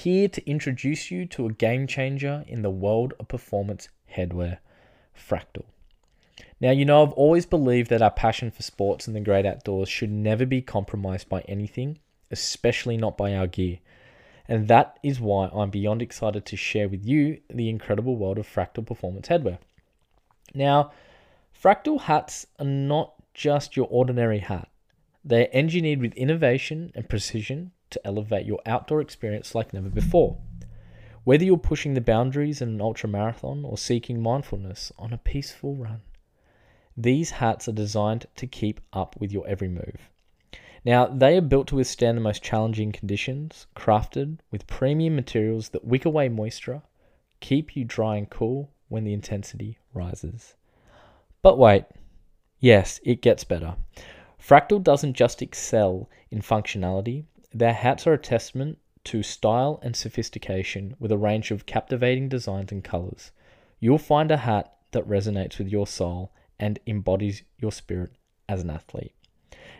here to introduce you to a game changer in the world of performance headwear, Fractel. Now, you know, I've always believed that our passion for sports and the great outdoors should never be compromised by anything, especially not by our gear. And that is why I'm beyond excited to share with you the incredible world of Fractel Performance Headwear. Now, Fractel hats are not just your ordinary hat. They're engineered with innovation and precision to elevate your outdoor experience like never before. Whether you're pushing the boundaries in an ultra marathon or seeking mindfulness on a peaceful run, these hats are designed to keep up with your every move. Now, they are built to withstand the most challenging conditions, crafted with premium materials that wick away moisture, keep you dry and cool when the intensity rises. But wait, yes, it gets better. Fractel doesn't just excel in functionality, their hats are a testament to style and sophistication with a range of captivating designs and colors. You'll find a hat that resonates with your soul and embodies your spirit as an athlete.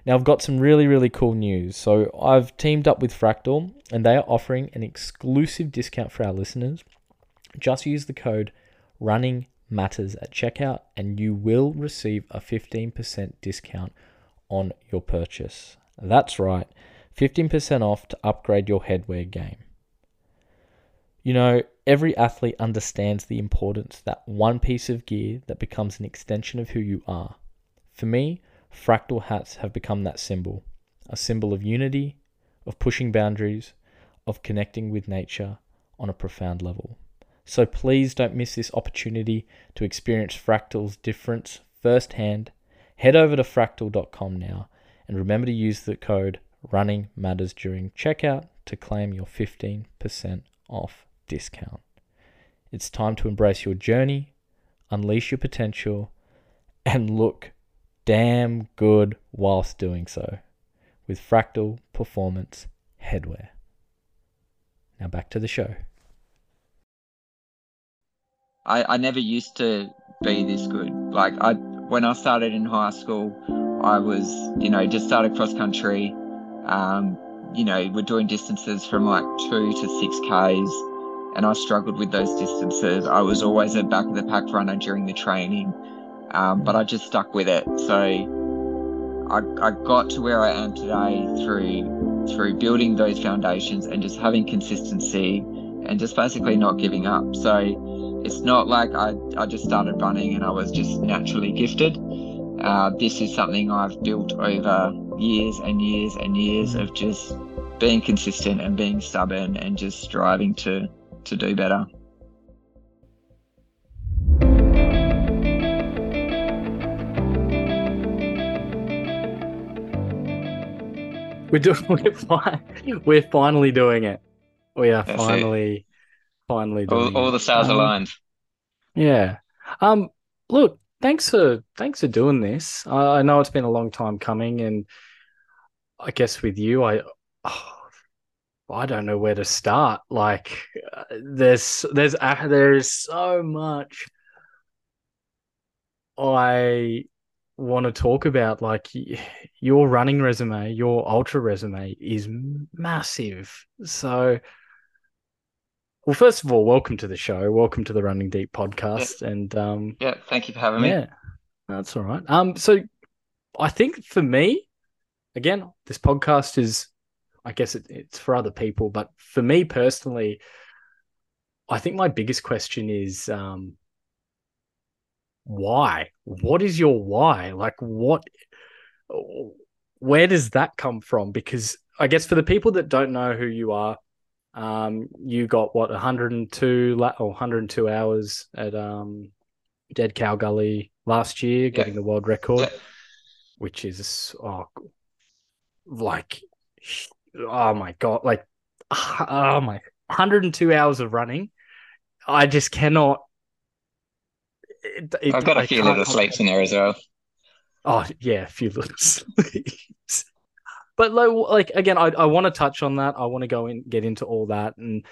Now, I've got some really, really cool news. So, I've teamed up with Fractel and they are offering an exclusive discount for our listeners. Just use the code running matters at checkout and you will receive a 15% discount on your purchase. That's right, 15% off to upgrade your headwear game. You know, every athlete understands the importance that one piece of gear that becomes an extension of who you are. For me, Fractel hats have become that symbol a symbol of unity, of pushing boundaries, of connecting with nature on a profound level. So please don't miss this opportunity to experience Fractel's difference firsthand. Head over to fractel.com now and remember to use the code running matters during checkout to claim your 15% off discount. It's time to embrace your journey, unleash your potential, and look damn good whilst doing so with Fractel Performance Headwear. Now back to the show. I, I never used to be this good. Like I when I started in high school, I was, you know, just started cross country. Um, you know, we're doing distances from like two to six Ks and I struggled with those distances. I was always a back of the pack runner during the training, um, but I just stuck with it. So I, I got to where I am today through through building those foundations and just having consistency and just basically not giving up. So it's not like I, I just started running and I was just naturally gifted. Uh, this is something I've built over years and years and years of just being consistent and being stubborn and just striving to to do better. We're doing we're, we're finally doing it. We are That's finally it. finally doing all, all the stars um, aligned. Yeah. Um look, thanks for thanks for doing this. I, I know it's been a long time coming and I guess with you I oh, I don't know where to start. Like, uh, there's there's uh, there's so much I want to talk about. Like, your running resume, your ultra resume is massive. So, well, first of all, welcome to the show. Welcome to the Running Deep podcast. Yeah. And um, yeah, thank you for having me. Yeah, that's all right. Um, so I think for me, again, this podcast is I guess it, it's for other people, but for me personally, I think my biggest question is um, why? What is your why? Like, what? Where does that come from? Because I guess for the people that don't know who you are, um, you got what 102 or 102 hours at um, Dead Cow Gully last year, getting yeah. the world record, yeah. which is oh, like oh my god, like oh my 102 hours of running. I just cannot. It, it, I've got a I few little sleeps in there as well. Oh yeah, a few little sleeps. But like, like again, I, I want to touch on that. I want to go in, get into all that, and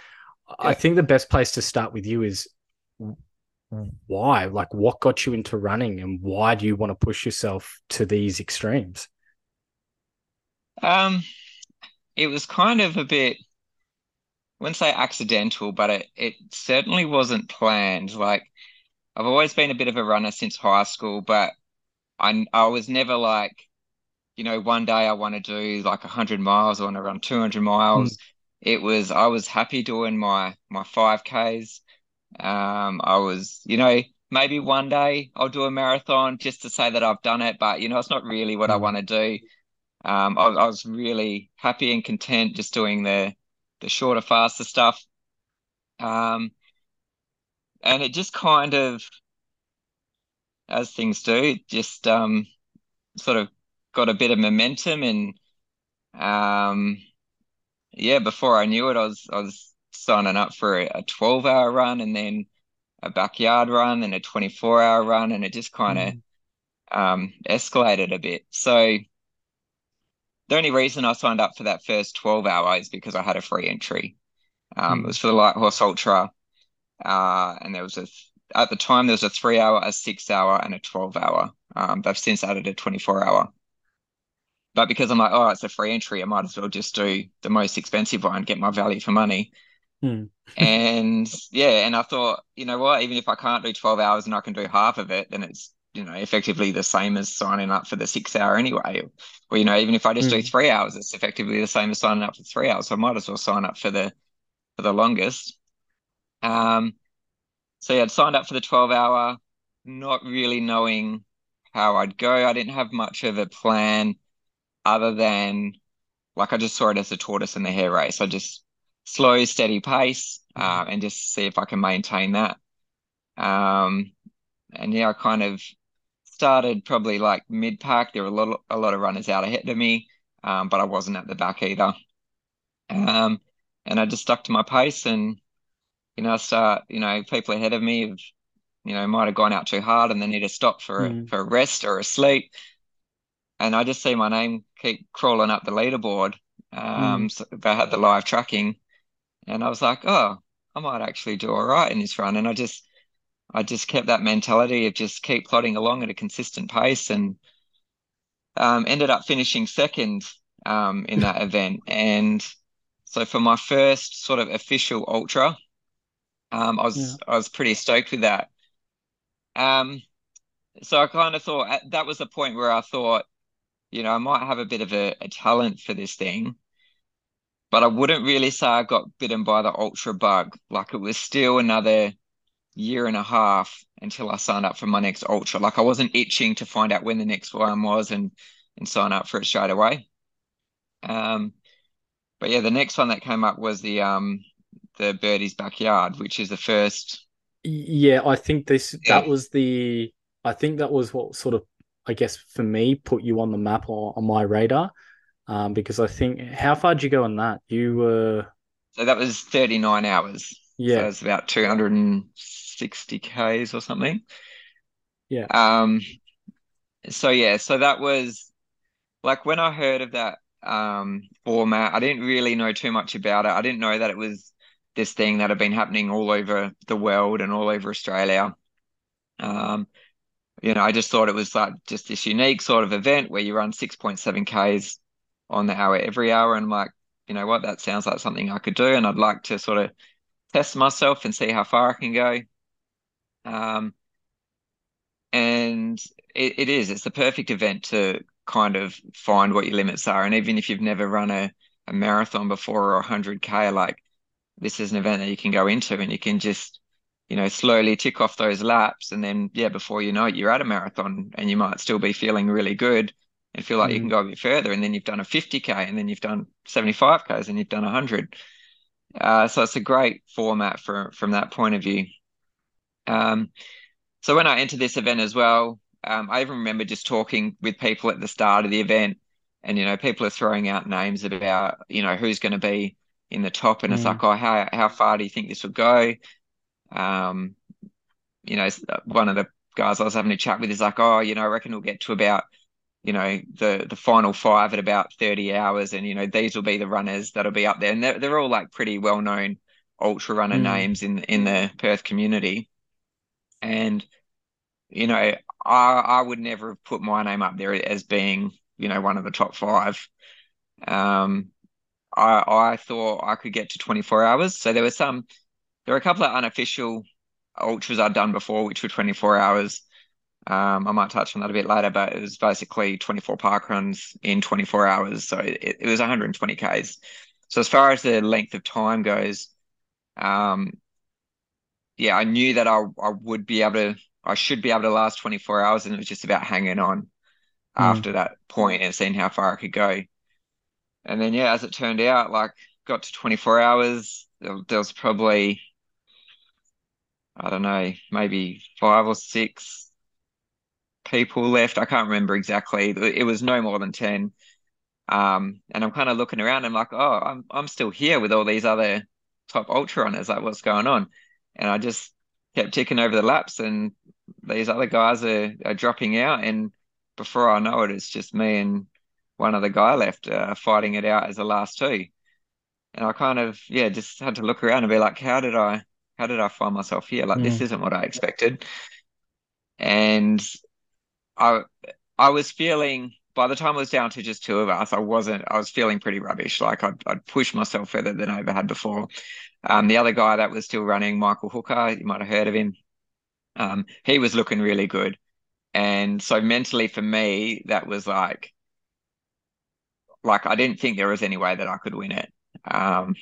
yeah. I think the best place to start with you is why, like, what got you into running, and why do you want to push yourself to these extremes? Um, it was kind of a bit I wouldn't say accidental, but it, it certainly wasn't planned. Like I've always been a bit of a runner since high school, but I I was never like, you know, one day I want to do like 100 miles, I want to run 200 miles. Mm. It was I was happy doing my my 5Ks. Um, I was, you know, maybe one day I'll do a marathon just to say that I've done it, but you know, it's not really what. I want to do. Um, I, I was really happy and content just doing the the shorter, faster stuff. Um, and it just kind of, as things do, just um, sort of got a bit of momentum and um, yeah, before I knew it, I was I was signing up for a 12 hour run and then a backyard run and a 24 hour run and it just kind of mm. um, escalated a bit. So the only reason I signed up for that first 12 hour is because I had a free entry. Um, mm. It was for the Light Horse Ultra. Uh, and there was a, at the time, there was a three hour, a six hour, and a 12 hour. Um, they've since added a 24 hour. But because I'm like, oh, it's a free entry, I might as well just do the most expensive one, and get my value for money. Mm. and yeah, and I thought, you know what, even if I can't do 12 hours and I can do half of it, then it's you know effectively the same as signing up for the six hour anyway. Or you know even if i just mm. do hmm. three hours it's effectively the same as signing up for three hours. So i might as well sign up for the for the longest. Um so yeah i'd signed up for the 12 hour not really knowing how i'd go. I didn't have much of a plan other than like i just saw it as a tortoise in the hare race. I just slow steady pace uh, and just see if i can maintain that. Um and yeah i kind of started probably like mid pack. There were a lot of, a lot of runners out ahead of me, um, but I wasn't at the back either. Um, and I just stuck to my pace, and you know, I start you know people ahead of me have you know might have gone out too hard and they need to stop for mm. a, for a rest or a sleep. And I just see my name keep crawling up the leaderboard. Um, mm. so they had the live tracking, and I was like, oh, I might actually do all right in this run. And I just I just kept that mentality of just keep plodding along at a consistent pace and um, ended up finishing second um, in that event. And so for my first sort of official ultra, um, I was yeah. I was pretty stoked with that. Um, so I kind of thought that was the point where I thought, you know, I might have a bit of a, a talent for this thing, but I wouldn't really say I got bitten by the ultra bug. Like it was still another year and a half until I signed up for my next ultra. Like I wasn't itching to find out when the next one was and and sign up for it straight away. Um, but yeah, the next one that came up was the um the Birdie's Backyard, which is the first. Yeah, I think this yeah. that was the. I think that was what sort of I guess for me put you on the map or on my radar, um, because I think how far did you go on that? You were. So that was thirty nine hours. Yeah, so it's about two hundred and 60 Ks or something. Yeah. Um so yeah, so that was like when I heard of that um format, I didn't really know too much about it. I didn't know that it was this thing that had been happening all over the world and all over Australia. Um, you know, I just thought it was like just this unique sort of event where you run 6.7 Ks on the hour every hour. And I'm like, you know what, that sounds like something I could do. And I'd like to sort of test myself and see how far I can go. Um, and it, it is, it's the perfect event to kind of find what your limits are. And even if you've never run a, a marathon before or a 100K, like this is an event that you can go into and you can just, you know, slowly tick off those laps. And then, yeah, before you know it, you're at a marathon and you might still be feeling really good and feel like mm. you can mm. go a bit further. And then you've done a 50K and then you've done 75Ks and you've done 100. Uh, so it's a great format for from that point of view. Um, so when I entered this event as well, um, I even remember just talking with people at the start of the event, and you know, people are throwing out names about you know who's going to be in the top, and mm. it's like, oh, how how far do you think this will go? Um, you know, one of the guys I was having a chat with is like, oh, you know, I reckon we'll get to about you know the the final five at about 30 hours and you know these will be the runners that'll be up there and they're, they're all like pretty well known ultra runner mm. names in in the Perth community and, you know, I, I would never have put my name up there as being, you know, one of the top five. Um, I I thought I could get to 24 hours. So there were some, there were a couple of unofficial ultras I'd done before, which were 24 hours. Um, I might touch on that a bit later, but it was basically 24 park runs in 24 hours. So it, it was 120 Ks. So as far as the length of time goes, um, yeah, I knew that I, I would be able to, I should be able to last 24 hours. And it was just about hanging on mm. after that point and seeing how far I could go. And then, yeah, as it turned out, like got to 24 hours, there, there was probably, I don't know, maybe five or six people left. I can't remember exactly. It was no more than 10. Um, and I'm kind of looking around. I'm like, oh, I'm I'm still here with all these other top ultra runners. Like, what's going on? And I just kept ticking over the laps, and these other guys are, are dropping out. And before I know it, it's just me and one other guy left uh, fighting it out as the last two. And I kind of yeah just had to look around and be like, how did I how did I find myself here? Like, mm. this isn't what I expected. And I I was feeling by the time it was down to just two of us, I wasn't. I was feeling pretty rubbish. Like I'd, I'd pushed myself further than I ever had before. Um, the other guy that was still running, Michael Hooker, you might have heard of him. Um, he was looking really good, and so mentally for me, that was like, like I didn't think there was any way that I could win it. Um,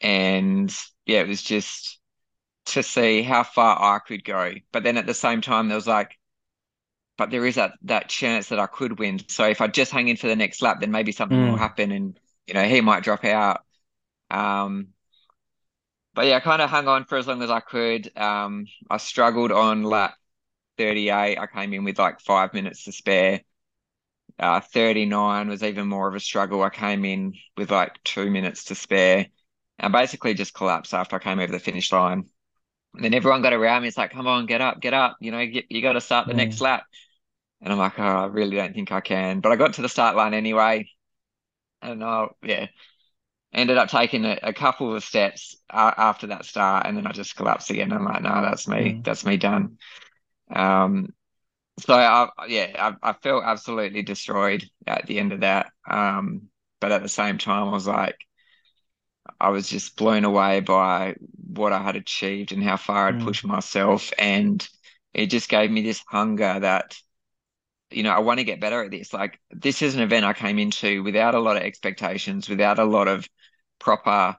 and yeah, it was just to see how far I could go. But then at the same time, there was like but there is that that chance that I could win. So if I just hang in for the next lap, then maybe something mm. will happen, and you know he might drop out. Um, but yeah, I kind of hung on for as long as I could. Um, I struggled on lap 38. I came in with like five minutes to spare. Uh, 39 was even more of a struggle. I came in with like two minutes to spare and basically just collapsed after I came over the finish line. And then everyone got around me. It's like, come on, get up, get up. You know, you, you got to start the mm. next lap. And I'm like, oh, I really don't think I can. But I got to the start line anyway. And I, yeah, ended up taking a, a couple of steps uh, after that start. And then I just collapsed again. I'm like, no, that's me. Mm. That's me done. Um, so I, yeah, I, I felt absolutely destroyed at the end of that. Um, but at the same time, I was like, I was just blown away by what I had achieved and how far I'd mm. pushed myself. And it just gave me this hunger that, you know, I want to get better at this. Like, this is an event I came into without a lot of expectations, without a lot of proper,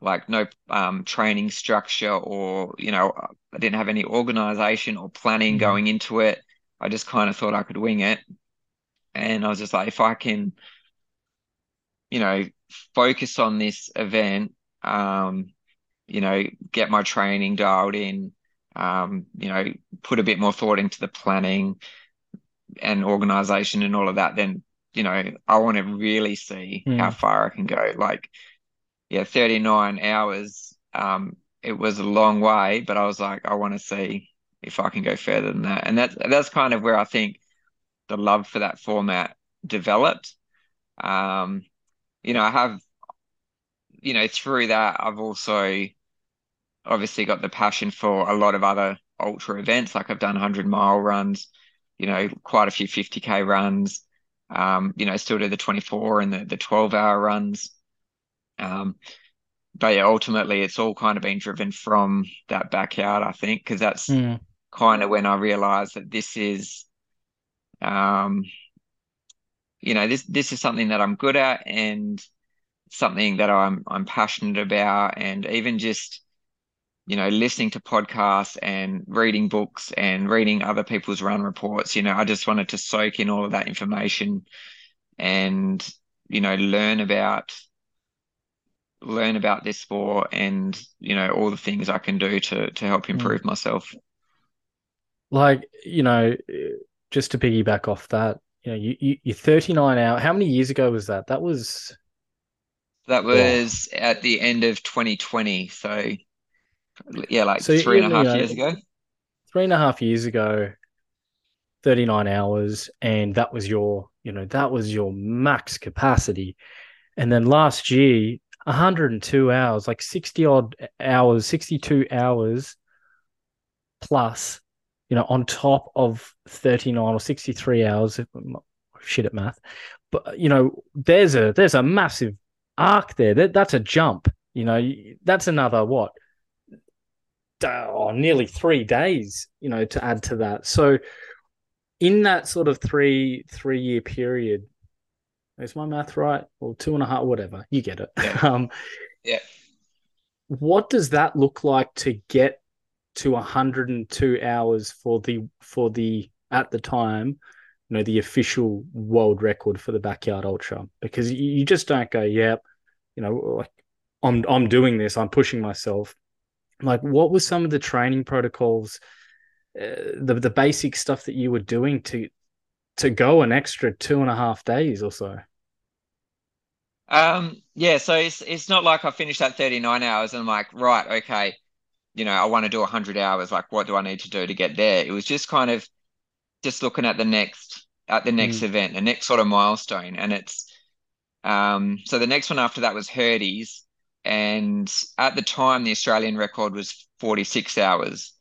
like, no um, training structure, or, you know, I didn't have any organization or planning mm. going into it. I just kind of thought I could wing it. And I was just like, if I can, you know, focus on this event, um, you know, get my training dialed in, um, you know, put a bit more thought into the planning and organization and all of that, then, you know, I want to really see mm. how far I can go. Like, yeah, 39 hours, um, it was a long way, but I was like, I want to see if I can go further than that. And that's that's kind of where I think the love for that format developed. Um, you know, I have, you know, through that, I've also obviously got the passion for a lot of other ultra events. Like I've done 100 mile runs, you know, quite a few 50K runs, um, you know, still do the 24 and the, the 12 hour runs. Um, but yeah, ultimately, it's all kind of been driven from that backyard, I think, because that's mm. kind of when I realized that this is, um, you know this this is something that I'm good at and something that I'm I'm passionate about and even just you know listening to podcasts and reading books and reading other people's run reports you know I just wanted to soak in all of that information and you know learn about learn about this sport and you know all the things I can do to to help hmm. improve mm. myself like you know just to piggyback off that you know, you, you you're 39 out. How many years ago was that? That was that was oh. at the end of 2020. So yeah, like so three and a half know, years ago. Three and a half years ago, 39 hours, and that was your, you know, that was your max capacity. And then last year, 102 hours, like 60 odd hours, 62 hours plus you know, on top of 39 or 63 hours, shit at math. But you know, there's a there's a massive arc there. That that's a jump. You know, that's another what? Oh, nearly three days. You know, to add to that. So, in that sort of three three year period, is my math right? Or two and a half, whatever. You get it. Yeah. um, Yeah. What does that look like to get to 102 hours for the for the at the time, you know, the official world record for the backyard ultra? Because you, you just don't go, yep, you know, like I'm I'm doing this, I'm pushing myself. Like, what were some of the training protocols, uh, the the basic stuff that you were doing to to go an extra two and a half days or so? Um, yeah, so it's it's not like I finished that 39 hours and I'm like, right, okay, you know, I want to do 100 hours. Like, what do I need to do to get there? It was just kind of just looking at the next at the next Mm. event, the next sort of milestone, and it's um, so the next one after that was Hurdy's, and at the time the Australian record was 46 hours,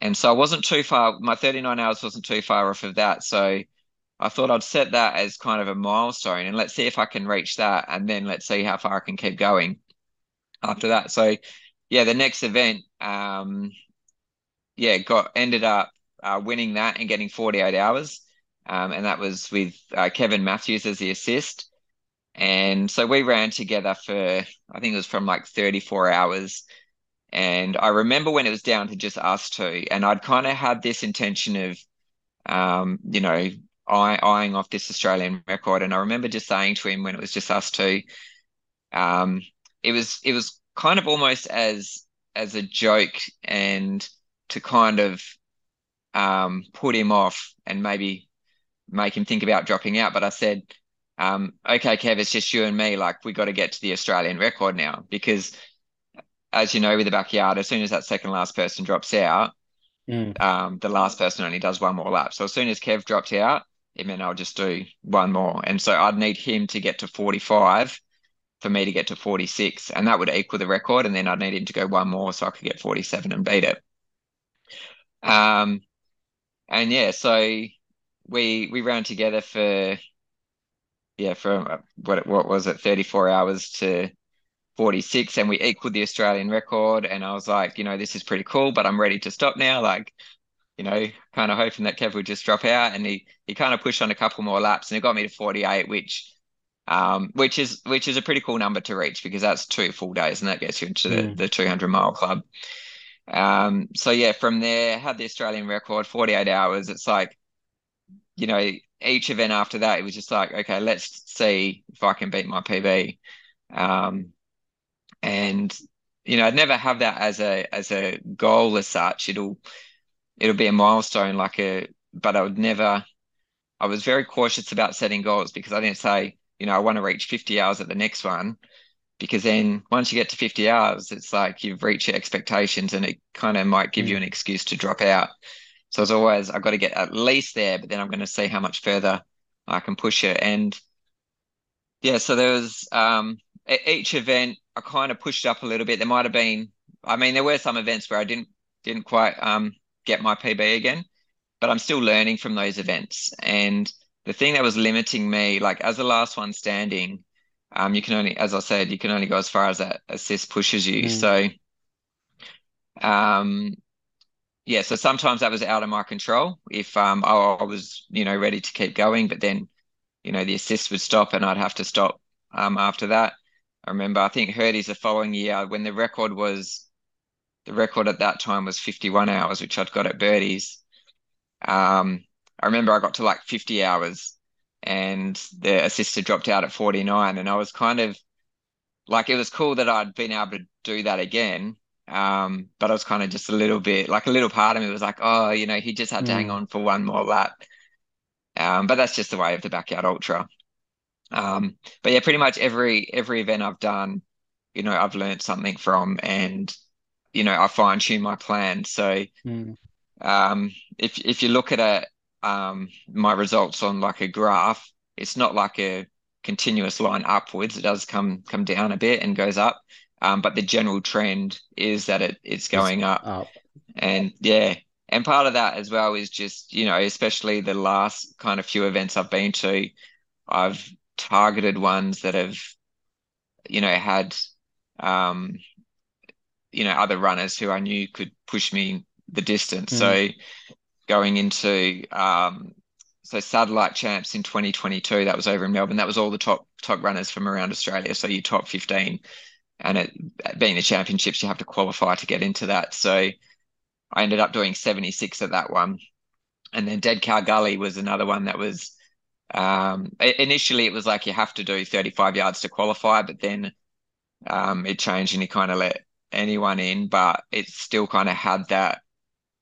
and so I wasn't too far. My 39 hours wasn't too far off of that, so. I thought I'd set that as kind of a milestone and let's see if I can reach that and then let's see how far I can keep going after that. So yeah, the next event, um, yeah, got ended up uh, winning that and getting 48 hours. Um, and that was with uh, Kevin Matthews as the assist. And so we ran together for, I think it was from like 34 hours. And I remember when it was down to just us two, and I'd kind of had this intention of, um, you know, eye, eyeing off this Australian record. And I remember just saying to him when it was just us two, um, it was it was kind of almost as as a joke and to kind of um, put him off and maybe make him think about dropping out. But I said, um, okay, Kev, it's just you and me. Like we got to get to the Australian record now because, as you know, with the backyard, as soon as that second last person drops out, Mm. um, the last person only does one more lap. So as soon as Kev dropped out, it then I'll just do one more. And so I'd need him to get to 45 for me to get to 46. And that would equal the record. And then I'd need him to go one more so I could get 47 and beat it. Um, and yeah, so we we ran together for yeah, for what what was it, 34 hours to 46 and we equaled the Australian record and I was like, you know, this is pretty cool, but I'm ready to stop now. Like, you know, kind of hoping that Kev would just drop out and he he kind of pushed on a couple more laps and it got me to 48, which um which is which is a pretty cool number to reach because that's two full days and that gets you into the, Mm. the 200 mile club. Um so yeah, from there had the Australian record 48 hours. It's like, you know, each event after that it was just like, okay, let's see if I can beat my PB. Um and you know, I'd never have that as a as a goal as such. It'll it'll be a milestone like a but I would never I was very cautious about setting goals because I didn't say, you know, I want to reach 50 hours at the next one because then once you get to 50 hours, it's like you've reached your expectations and it kind of might give you an excuse to drop out. So it's always I've got to get at least there, but then I'm going to see how much further I can push it. And yeah, so there was um each event I kind of pushed up a little bit. There might have been, I mean, there were some events where I didn't didn't quite um get my PB again, but I'm still learning from those events. And the thing that was limiting me, like as the last one standing, um, you can only, as I said, you can only go as far as that assist pushes you. Mm. So, um, yeah, so sometimes that was out of my control. If um I, I was, you know, ready to keep going, but then, you know, the assist would stop and I'd have to stop um after that. I remember I think Hurdy's the following year when the record was the record at that time was 51 hours, which I'd got at Birdies. Um, I remember I got to like 50 hours and the assistant dropped out at 49 and I was kind of like it was cool that I'd been able to do that again. Um, but I was kind of just a little bit like a little part of me was like, oh, you know, he just had to hang Mm. on for one more lap. Um, but that's just the way of the backyard ultra. Um, but yeah, pretty much every every event I've done, you know, I've learned something from and you know, I fine tune my plan. So Mm. um, if if you look at it, um, my results on like a graph, it's not like a continuous line upwards. It does come come down a bit and goes up. Um, but the general trend is that it it's going up. Up. And yeah, and part of that as well is just, you know, especially the last kind of few events I've been to, I've targeted ones that have, you know, had, um, you know, other runners who I knew could push me the distance. Mm. So going into, um, so satellite champs in 2022, that was over in Melbourne. That was all the top top runners from around Australia. So you top 15, and it being the championships, you have to qualify to get into that. So I ended up doing 76 at that one, and then Dead Cow Gully was another one that was um, initially, it was like you have to do 35 yards to qualify, but then um, it changed and you kind of let anyone in, but it still kind of had that,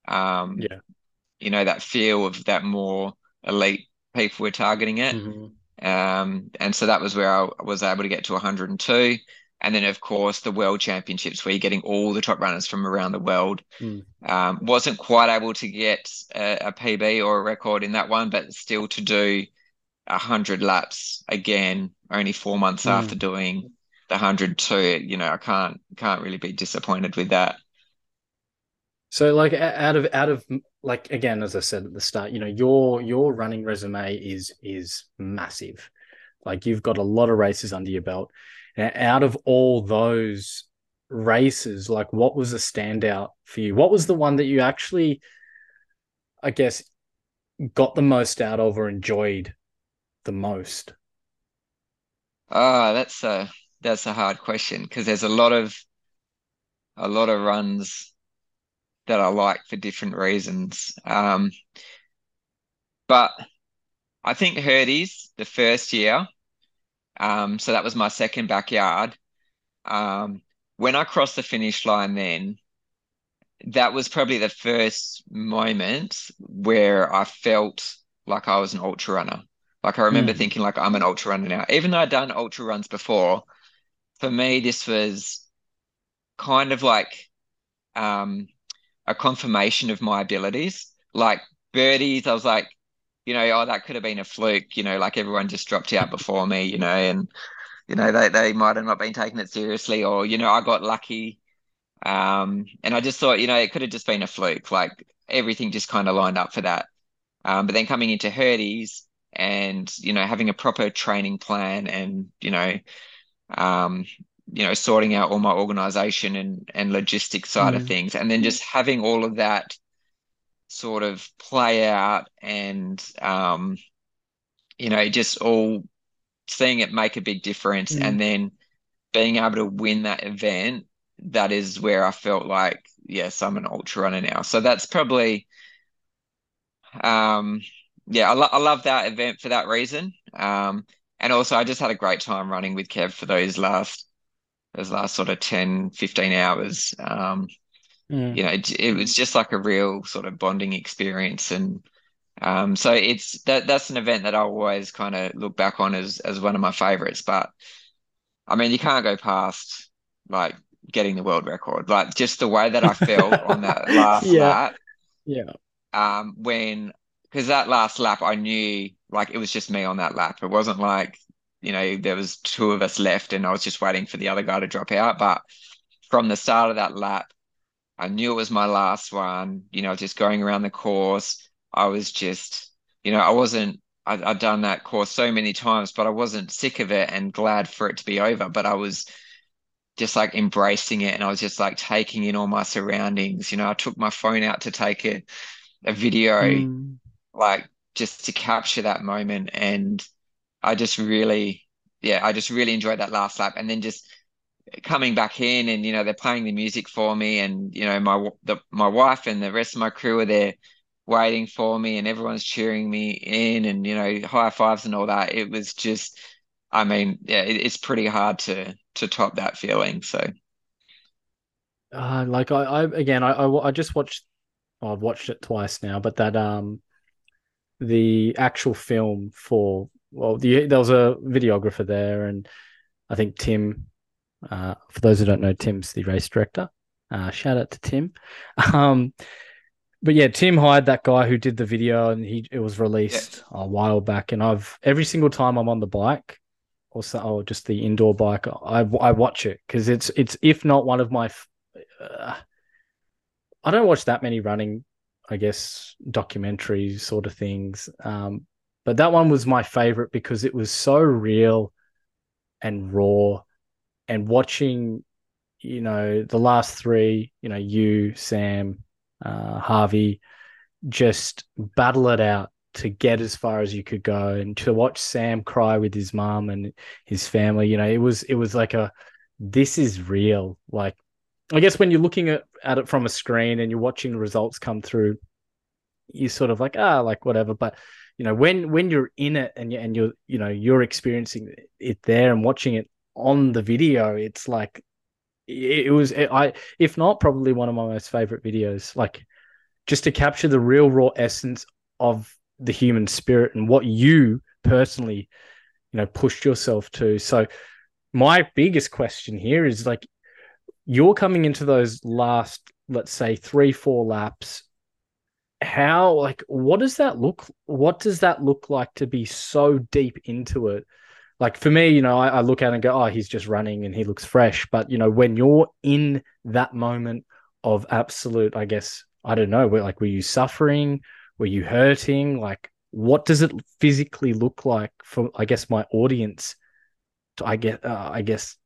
um, yeah, you know, that feel of that more elite people were targeting it. Mm-hmm. Um, and so that was where I was able to get to 102. And then, of course, the World Championships, where you're getting all the top runners from around the world. Mm. Um, wasn't quite able to get a, a, PB or a record in that one, but still to do 100 laps again only four months mm. after doing the 102 you know i can't can't really be disappointed with that. So like out of out of like again as i said at the start you know your your running resume is is massive. Like you've got a lot of races under your belt. And out of all those races like what was a standout for you? What was the one that you actually i guess got the most out of or enjoyed the most? Ah, uh, that's a that's a hard question because there's a lot of a lot of runs that I like for different reasons. Um, but I think Hurdies the first year, um, so that was my second backyard. Um, when I crossed the finish line, then that was probably the first moment where I felt like I was an ultra runner. Like I remember mm. thinking like I'm an ultra runner now. Even though I'd done ultra runs before, for me this was kind of like um a confirmation of my abilities. Like birdies, I was like, you know, oh, that could have been a fluke, you know, like everyone just dropped out before me, you know, and you know, they they might have not been taking it seriously, or, you know, I got lucky. Um, and I just thought, you know, it could have just been a fluke. Like everything just kind of lined up for that. Um, but then coming into Hurdies, and you know having a proper training plan and you know um you know sorting out all my organization and and logistics side mm. of things and then just having all of that sort of play out and um you know just all seeing it make a big difference mm. and then being able to win that event that is where I felt like yes I'm an ultra runner now so that's probably um yeah, I, lo- I love that event for that reason. Um, and also I just had a great time running with Kev for those last those last sort of 10, 15 hours. Um, mm. you know, it, it, was just like a real sort of bonding experience. And um, so it's that that's an event that I always kind of look back on as as one of my favorites. But I mean, you can't go past like getting the world record. Like just the way that I felt on that last yeah. lap. Yeah. Um, when because that last lap I knew like it was just me on that lap. It wasn't like you know there was two of us left and I was just waiting for the other guy to drop out. But from the start of that lap, I knew it was my last one. You know, just going around the course, I was just you know I wasn't. I, I'd done that course so many times, but I wasn't sick of it and glad for it to be over. But I was just like embracing it and I was just like taking in all my surroundings. You know, I took my phone out to take a, a video mm like just to capture that moment. And I just really, yeah, I just really enjoyed that last lap. And then just coming back in and, you know, they're playing the music for me and, you know, my, the, my wife and the rest of my crew are there waiting for me and everyone's cheering me in and, you know, high fives and all that. It was just, I mean, yeah, it, it's pretty hard to, to top that feeling. So. Uh, like I, I again, I, I, I just watched, I've watched it twice now, but that um the actual film for well, the, there was a videographer there, and I think Tim. Uh, for those who don't know, Tim's the race director. Uh, shout out to Tim. Um, but yeah, Tim hired that guy who did the video, and he it was released yeah. a while back. And I've every single time I'm on the bike, or so, or just the indoor bike, I I watch it because it's it's if not one of my. Uh, I don't watch that many running I guess, documentary sort of things. Um, but that one was my favorite because it was so real and raw and watching, you know, the last three, you know, you, Sam, uh, Harvey, just battle it out to get as far as you could go and to watch Sam cry with his mom and his family, you know, it was it was like a this is real. Like I guess when you're looking at, at it from a screen and you're watching results come through, you're sort of like, ah, like whatever. But you know, when when you're in it and you and you're you know you're experiencing it there and watching it on the video, it's like it, it was I if not probably one of my most favorite videos. Like just to capture the real raw essence of the human spirit and what you personally, you know, pushed yourself to. So my biggest question here is like you're coming into those last, let's say, three, four laps. How like what does that look what does that look like to be so deep into it? Like for me, you know, I, I look at and go, oh, he's just running and he looks fresh. But you know, when you're in that moment of absolute, I guess, I don't know, like were you suffering? Were you hurting? Like, what does it physically look like for, I guess, my audience? To, I get, uh, I guess,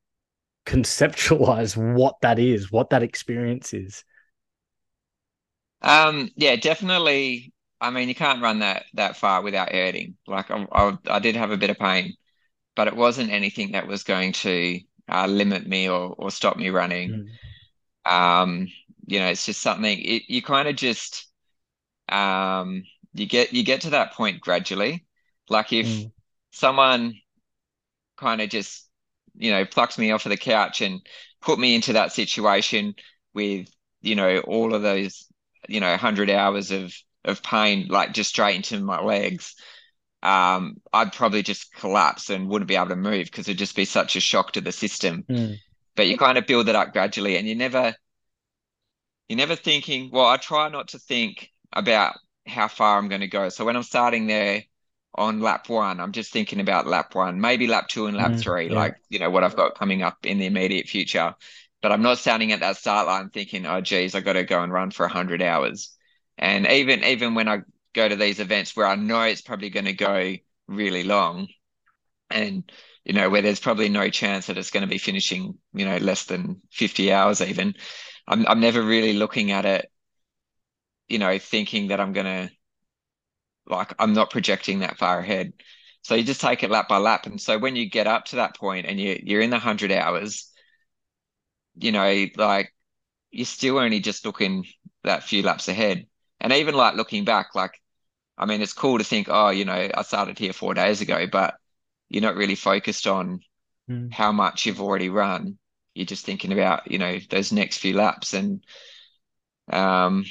conceptualize what that is, what that experience is. Um, yeah, definitely. I mean, you can't run that that far without hurting. Like, I, I, I did have a bit of pain, but it wasn't anything that was going to uh, limit me or or stop me running. Mm. Um, you know, it's just something. It, you kind of just um, you get you get to that point gradually. Like if mm. someone kind of just you know plucks me off of the couch and put me into that situation with you know all of those you know 100 hours of of pain like just straight into my legs um I'd probably just collapse and wouldn't be able to move because it'd just be such a shock to the system mm. but you kind of build it up gradually and you never you're never thinking well I try not to think about how far I'm going to go. So when I'm starting there on lap one, I'm just thinking about lap one, maybe lap two and lap mm, three, yeah. like, you know, what I've got coming up in the immediate future. But I'm not standing at that start line thinking, oh, geez, I got to go and run for 100 hours. And even even when I go to these events where I know it's probably going to go really long and, you know, where there's probably no chance that it's going to be finishing, you know, less than 50 hours even, I'm, I'm never really looking at it you know, thinking that I'm gonna like I'm not projecting that far ahead. So you just take it lap by lap. And so when you get up to that point and you you're in the hundred hours, you know, like you're still only just looking that few laps ahead. And even like looking back, like I mean, it's cool to think, oh, you know, I started here four days ago, but you're not really focused on mm. how much you've already run. You're just thinking about, you know, those next few laps. And um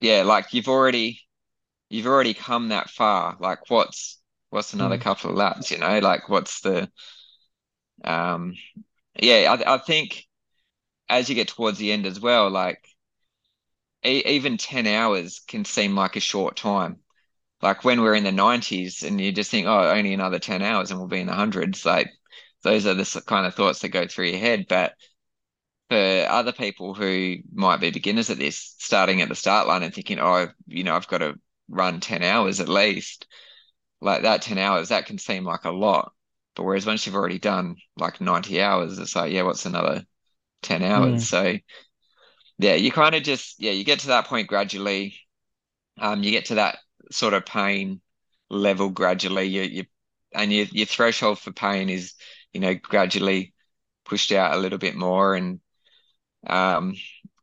yeah, like you've already you've already come that far. Like what's what's another mm. couple of laps, you know? Like what's the um yeah, I I think as you get towards the end as well, like e- even 10 hours can seem like a short time. Like when we're in the 90s and you just think, oh, only another 10 hours and we'll be in the hundreds. Like those are the kind of thoughts that go through your head. But for other people who might be beginners at this, starting at the start line and thinking, oh, you know, I've got to run 10 hours at least, like that 10 hours, that can seem like a lot. But whereas once you've already done like 90 hours, it's like, yeah, what's another 10 hours? Mm. So, yeah, you kind of just, yeah, you get to that point gradually. Um, you get to that sort of pain level gradually. You, you, and your, your threshold for pain is, you know, gradually pushed out a little bit more. And um,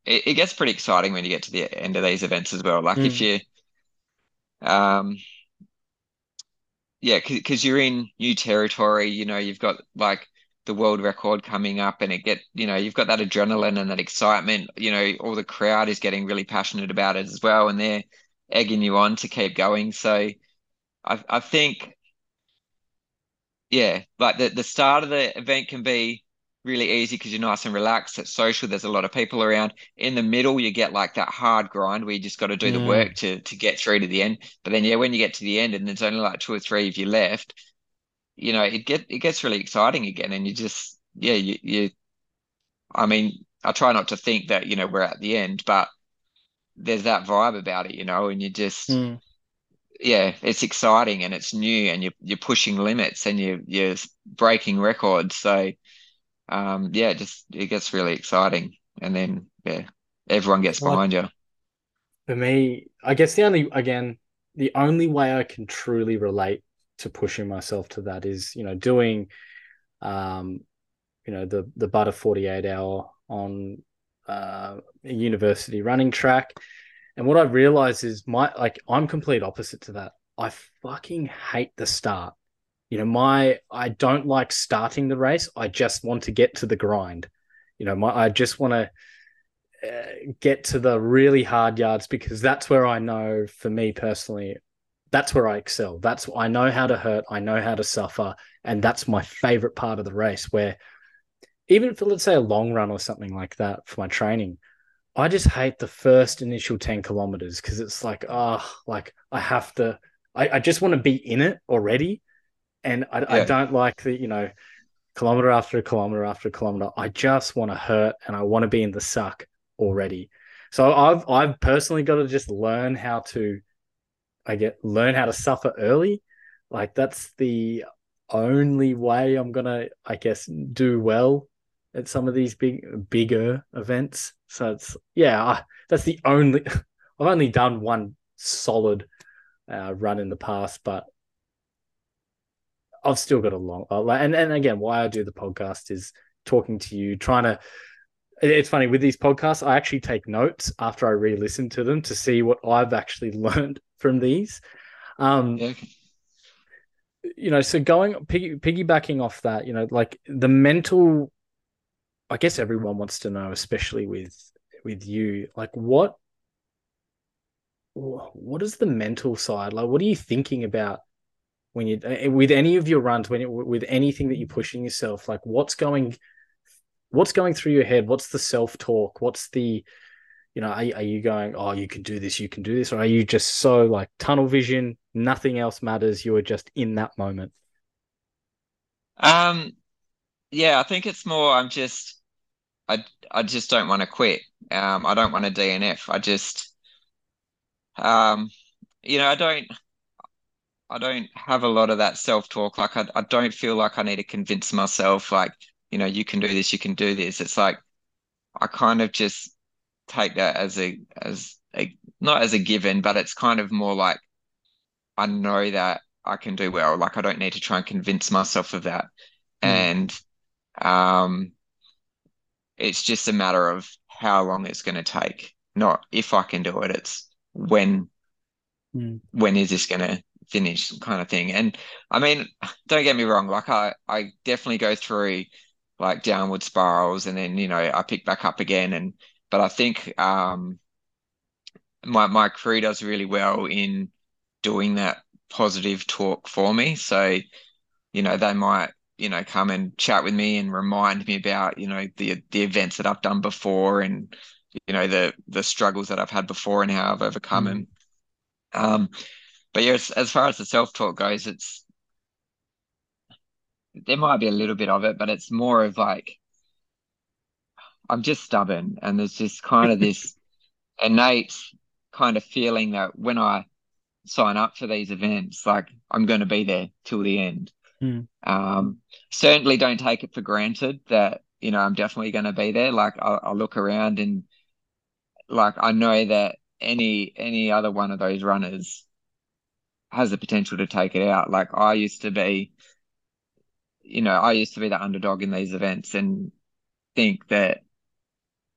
it, it, gets pretty exciting when you get to the end of these events as well. Like mm. if you, um, yeah, because you're in new territory, you know, you've got like the world record coming up, and it get, you know, you've got that adrenaline and that excitement. You know, all the crowd is getting really passionate about it as well, and they're egging you on to keep going. So, I I think, yeah, like the the start of the event can be really easy because you're nice and relaxed. It's social. There's a lot of people around. In the middle, you get like that hard grind where you just got to do mm. the work to to get through to the end. But then, yeah, when you get to the end and there's only like two or three of you left, you know, it get it gets really exciting again, and you just yeah, you you. I mean, I try not to think that you know we're at the end, but there's that vibe about it, you know, and you just. Mm. Yeah, it's exciting and it's new, and you're you're pushing limits and you're you're breaking records. So, um, yeah, it just it gets really exciting, and then yeah, everyone gets behind you. For me, I guess the only again the only way I can truly relate to pushing myself to that is you know doing, um, you know the the butter forty eight hour on uh, a university running track, and what I realize is my like I'm complete opposite to that. I fucking hate the start. You know, my I don't like starting the race. I just want to get to the grind. You know, my I just want to uh, get to the really hard yards because that's where I know, for me personally, that's where I excel. That's I know how to hurt, I know how to suffer, and that's my favorite part of the race. Where even for let's say a long run or something like that for my training, I just hate the first initial ten kilometers because it's like, oh, like I have to. I, I just want to be in it already, and I, yeah. I don't like the you know kilometer after a kilometer after a kilometer. I just want to hurt and I want to be in the suck already. So I've I've personally got to just learn how to I get learn how to suffer early. Like that's the only way I'm gonna, I guess, do well at some of these big bigger events. So it's yeah, I, that's the only. I've only done one solid uh, run in the past, but I've still got a long. Uh, and and again, why I do the podcast is talking to you, trying to it's funny with these podcasts i actually take notes after i re-listen to them to see what i've actually learned from these um yeah. you know so going piggy, piggybacking off that you know like the mental i guess everyone wants to know especially with with you like what what is the mental side like what are you thinking about when you with any of your runs when it, with anything that you're pushing yourself like what's going what's going through your head? What's the self talk? What's the, you know, are, are you going, oh, you can do this, you can do this? Or are you just so like tunnel vision, nothing else matters? You are just in that moment. Um, yeah, I think it's more, I'm just, I, I just don't want to quit. Um, I don't want to DNF. I just, um, you know, I don't, I don't have a lot of that self talk. Like I, I don't feel like I need to convince myself like you know, you can do this, you can do this. It's like I kind of just take that as a as a not as a given, but it's kind of more like I know that I can do well. Like I don't need to try and convince myself of that. Mm. And um it's just a matter of how long it's going to take, not if I can do it. It's when mm. when is this going to finish kind of thing. And I mean, don't get me wrong, like I I definitely go through like downward spirals and then you know I pick back up again and but I think um my my crew does really well in doing that positive talk for me so you know they might you know come and chat with me and remind me about you know the the events that I've done before and you know the the struggles that I've had before and how I've overcome mm. them um but yes as far as the self talk goes it's there might be a little bit of it, but it's more of like I'm just stubborn, and there's just kind of this innate kind of feeling that when I sign up for these events, like I'm going to be there till the end. Mm. Um, certainly don't take it for granted that you know I'm definitely going to be there. Like I'll, I'll look around and like I know that any any other one of those runners has the potential to take it out. Like I used to be you know, I used to be the underdog in these events and think that,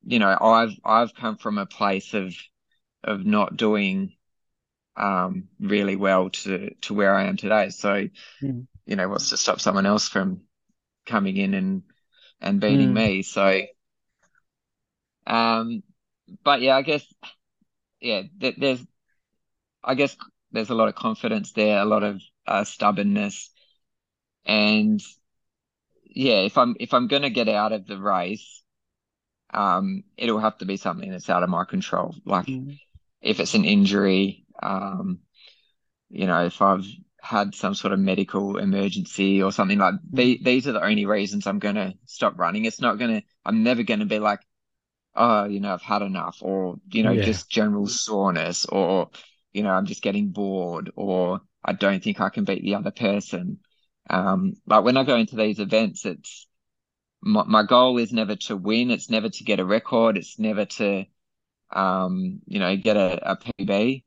you know, I've I've come from a place of of not doing um really well to to where I am today. So, mm. you know, what's to stop someone else from coming in and and beating mm. me? So um but yeah, I guess yeah, th- there's I guess there's a lot of confidence there, a lot of uh, stubbornness and yeah, if I'm if I'm gonna get out of the race, um, it'll have to be something that's out of my control. Like mm-hmm. if it's an injury, um, you know, if I've had some sort of medical emergency or something like mm-hmm. the, these are the only reasons I'm gonna stop running. It's not gonna I'm never gonna be like, oh, you know, I've had enough or, you know, yeah. just general soreness or, you know, I'm just getting bored or I don't think I can beat the other person. Um, like when I go into these events, it's my, my goal is never to win. It's never to get a record. It's never to, um, you know, get a, a PB.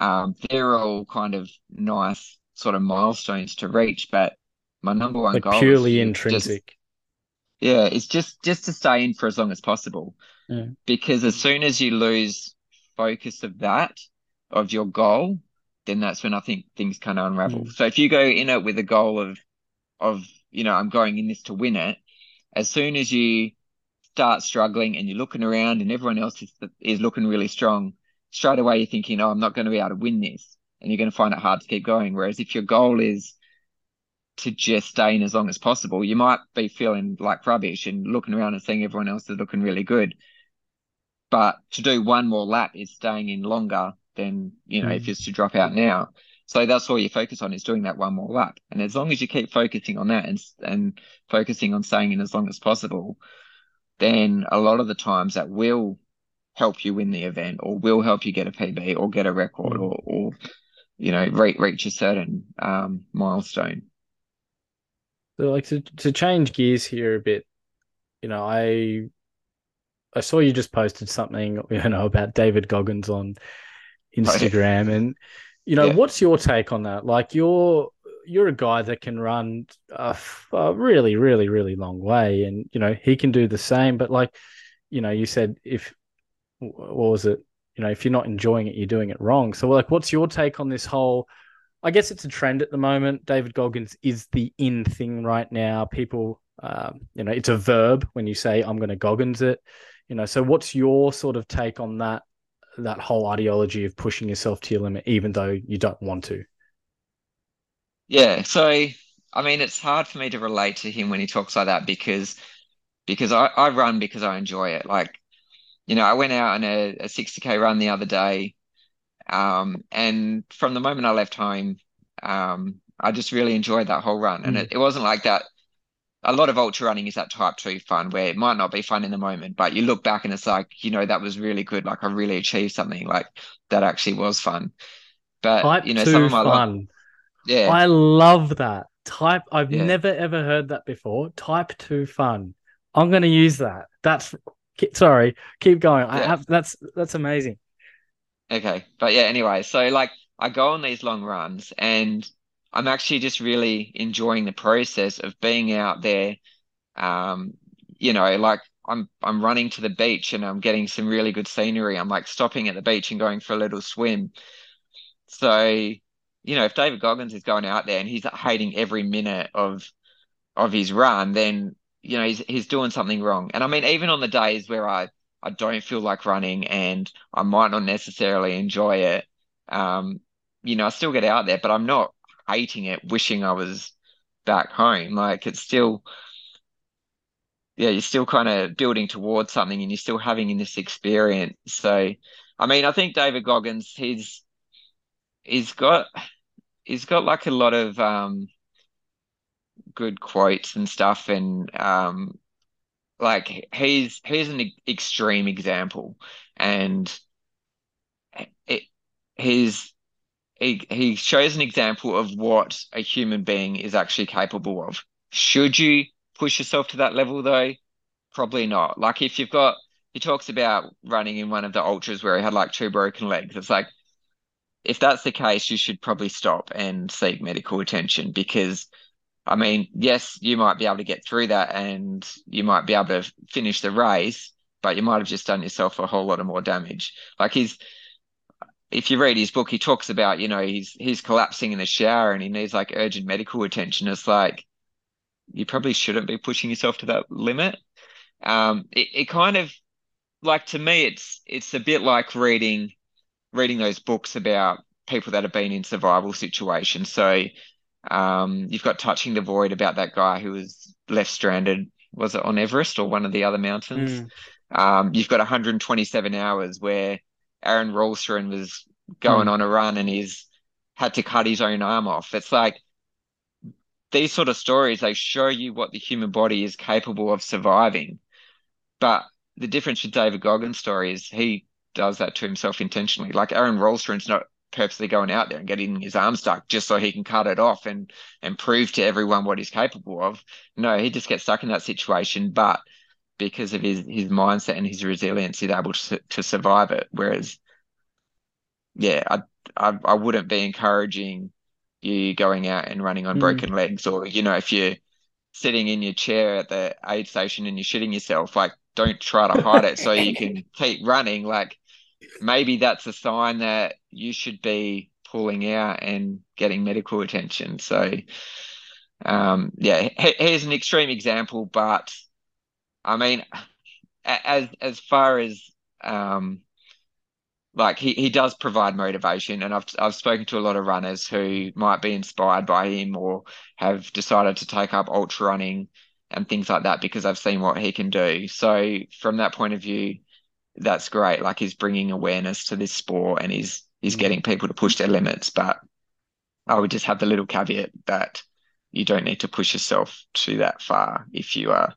Um, they're all kind of nice sort of milestones to reach, but my number one like goal purely intrinsic. Just, yeah, it's just just to stay in for as long as possible. Yeah. Because as soon as you lose focus of that, of your goal, then that's when I think things kind of unravel. Mm. So if you go in it with a goal of of you know I'm going in this to win it, as soon as you start struggling and you're looking around and everyone else is is looking really strong, straight away you're thinking, oh, I'm not going to be able to win this, and you're going to find it hard to keep going. Whereas if your goal is to just stay in as long as possible, you might be feeling like rubbish and looking around and seeing everyone else is looking really good. But to do one more lap is staying in longer than, you know, Mm. if it's to drop out now. So that's all you focus on is doing that one more lap. And as long as you keep focusing on that and and focusing on staying in as long as possible, then a lot of the times that will help you win the event or will help you get a PB or get a record Mm. or, or you know, reach, reach a certain um, milestone. So like to to change gears here a bit, you know, I I saw you just posted something, you know, about David Goggins on Instagram, and you know, Yeah. what's your take on that? Like, you're you're a guy that can run a really, really, really long way, and you know, he can do the same. But like, you know, you said if what was it? You know, if you're not enjoying it, you're doing it wrong. So, like, what's your take on this whole? I guess it's a trend at the moment. David Goggins is the in thing right now. People, um, you know, it's a verb when you say I'm going to Goggins it. You know, so what's your sort of take on that? That whole ideology of pushing yourself to your limit, even though you don't want to. Yeah, so I mean, it's hard for me to relate to him when he talks like that because because I, I run because I enjoy it. Like, you know, I went out on a, a 60k run the other day, um, and from the moment I left home, um, I just really enjoyed that whole run. And Mm. it, it wasn't like that. A lot of ultra running is that type two fun where it might not be fun in the moment, but you look back and it's like, you know, that was really good. Like I really achieved something. Like that actually was fun. But Type you know, some of my fun. yeah, I love that. Type. I've Yeah. never ever heard that before. Type two fun. I'm going to use that. That's sorry. Keep going. I have. That's that's amazing. Okay. But yeah, anyway, so like I go on these long runs and I'm actually just really enjoying the process of being out there. Um, you know, like I'm I'm running to the beach and I'm getting some really good scenery. I'm like stopping at the beach and going for a little swim. So, you know, if David Goggins is going out there and he's hating every minute of of his run, then you know he's he's doing something wrong. And I mean, even on the days where I I don't feel like running and I might not necessarily enjoy it, um, you know, I still get out there, but I'm not hating it, wishing I was back home. Like it's still, yeah, you're still kind of building towards something and you're still having this experience. So, I mean, I think David Goggins, he's he's got he's got like a lot of um good quotes and stuff and um like he's he's an extreme example and it he's he he shows an example of what a human being is actually capable of. Should you push yourself to that level though? Probably not. Like if you've got he talks about running in one of the ultras where he had like two broken legs. It's like if that's the case, you should probably stop and seek medical attention because I mean, yes, you might be able to get through that and you might be able to finish the race, but you might have just done yourself a whole lot of more damage. Like he's, if you read his book, he talks about, you know, he's he's collapsing in the shower and he needs like urgent medical attention. It's like you probably shouldn't be pushing yourself to that limit. Um, it, it kind of like to me, it's it's a bit like reading reading those books about people that have been in survival situations. So um, you've got Touching the Void about that guy who was left stranded, was it on Everest or one of the other mountains? Um, you've got 127 hours where Aron Ralston was going Mm. on a run and he's had to cut his own arm off. It's like these sort of stories, they show you what the human body is capable of surviving. But the difference with David Goggins' story is he does that to himself intentionally. Like Aron Ralston's not purposely going out there and getting his arm stuck just so he can cut it off and and prove to everyone what he's capable of. No, he just gets stuck in that situation, but because of his his mindset and his resilience, he's able to to survive it. Whereas, yeah, I I, I wouldn't be encouraging you going out and running on mm. broken legs, or you know, if you're sitting in your chair at the aid station and you're shitting yourself, like don't try to hide it so you can keep running. Like maybe that's a sign that you should be pulling out and getting medical attention. So, um, yeah, here's an extreme example, but I mean, as as far as um, like he, he does provide motivation and I've I've spoken to a lot of runners who might be inspired by him or have decided to take up ultra running and things like that because I've seen what he can do. So from that point of view, that's great. Like he's bringing awareness to this sport and he's he's mm. getting people to push their limits. But I would just have the little caveat that you don't need to push yourself to that far if you are.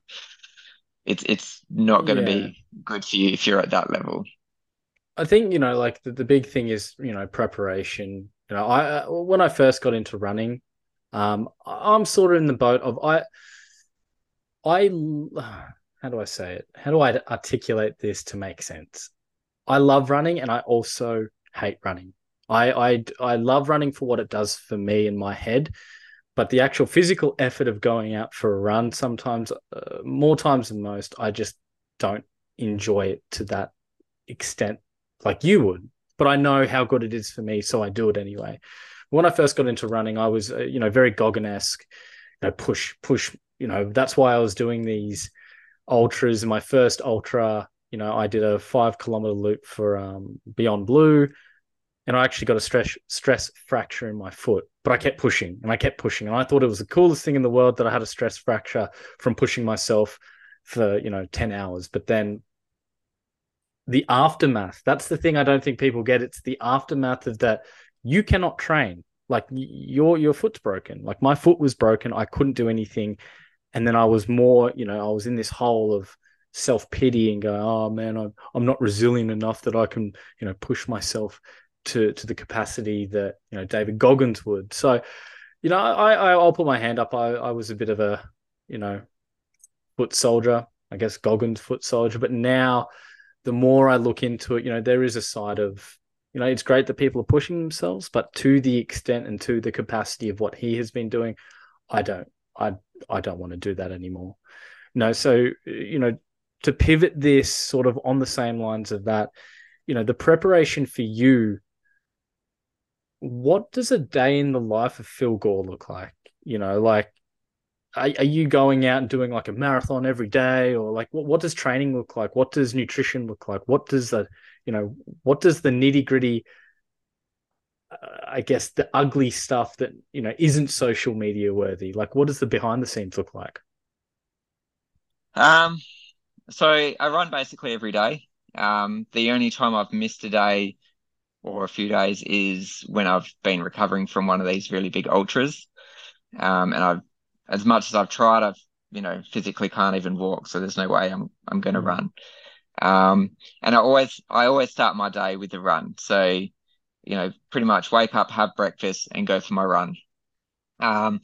It's it's not going to yeah. be good for you if you're at that level. I think you know, like the, the big thing is you know preparation. You know, I uh, when I first got into running, um, I'm sort of in the boat of I, I, how do I say it? How do I articulate this to make sense? I love running, and I also hate running. I I I love running for what it does for me in my head, but the actual physical effort of going out for a run sometimes, uh, more times than most, I just don't enjoy it to that extent like you would, but I know how good it is for me, so I do it anyway. When I first got into running, I was, uh, you know, very Goggin esque, you know, push, push. You know, that's why I was doing these ultras. My first ultra, you know, I did a five kilometer loop for um, Beyond Blue, and I actually got a stress stress fracture in my foot. But I kept pushing and I kept pushing, and I thought it was the coolest thing in the world that I had a stress fracture from pushing myself for you know ten hours. But then the aftermath. That's the thing I don't think people get. It's the aftermath of that. You cannot train. Like your your foot's broken. Like my foot was broken. I couldn't do anything, and then I was more. You know, I was in this hole of self pity and going, "Oh man, I'm I'm not resilient enough that I can you know push myself to to the capacity that you know David Goggins would." So, you know, I, I I'll put my hand up. I I was a bit of a you know foot soldier. I guess Goggins foot soldier, but now the more I look into it, you know, there is a side of, you know, it's great that people are pushing themselves, but to the extent and to the capacity of what he has been doing, I don't, I, I don't want to do that anymore. No, so you know, to pivot this sort of on the same lines of that, you know, the preparation for you. What does a day in the life of Phil Gore look like? You know, like are, are you going out and doing like a marathon every day? Or like what, what does training look like? What does nutrition look like? What does the you know what does the nitty gritty uh, i guess the ugly stuff that you know isn't social media worthy? Like what does the behind the scenes look like? Um so i run basically every day. Um the only time i've missed a day or a few days is when I've been recovering from one of these really big ultras. Um, and I've, as much as I've tried, I've, you know, physically can't even walk. So there's no way I'm, I'm going to mm. run. Um, and I always, I always start my day with a run. So, you know, pretty much wake up, have breakfast and go for my run. Um,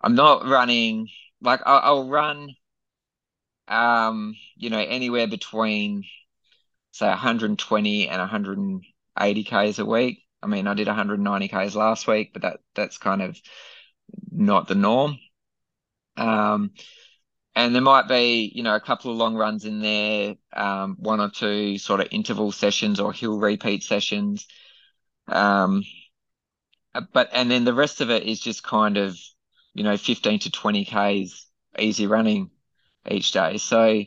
I'm not running like I'll, I'll run, um, you know, anywhere between say 120 and 100, 80Ks a week. I mean, I did 190Ks last week, but that that's kind of not the norm. Um, and there might be, you know, a couple of long runs in there, um, one or two sort of interval sessions or hill repeat sessions. Um, but and then the rest of it is just kind of, you know, 15 to 20 Ks easy running each day. So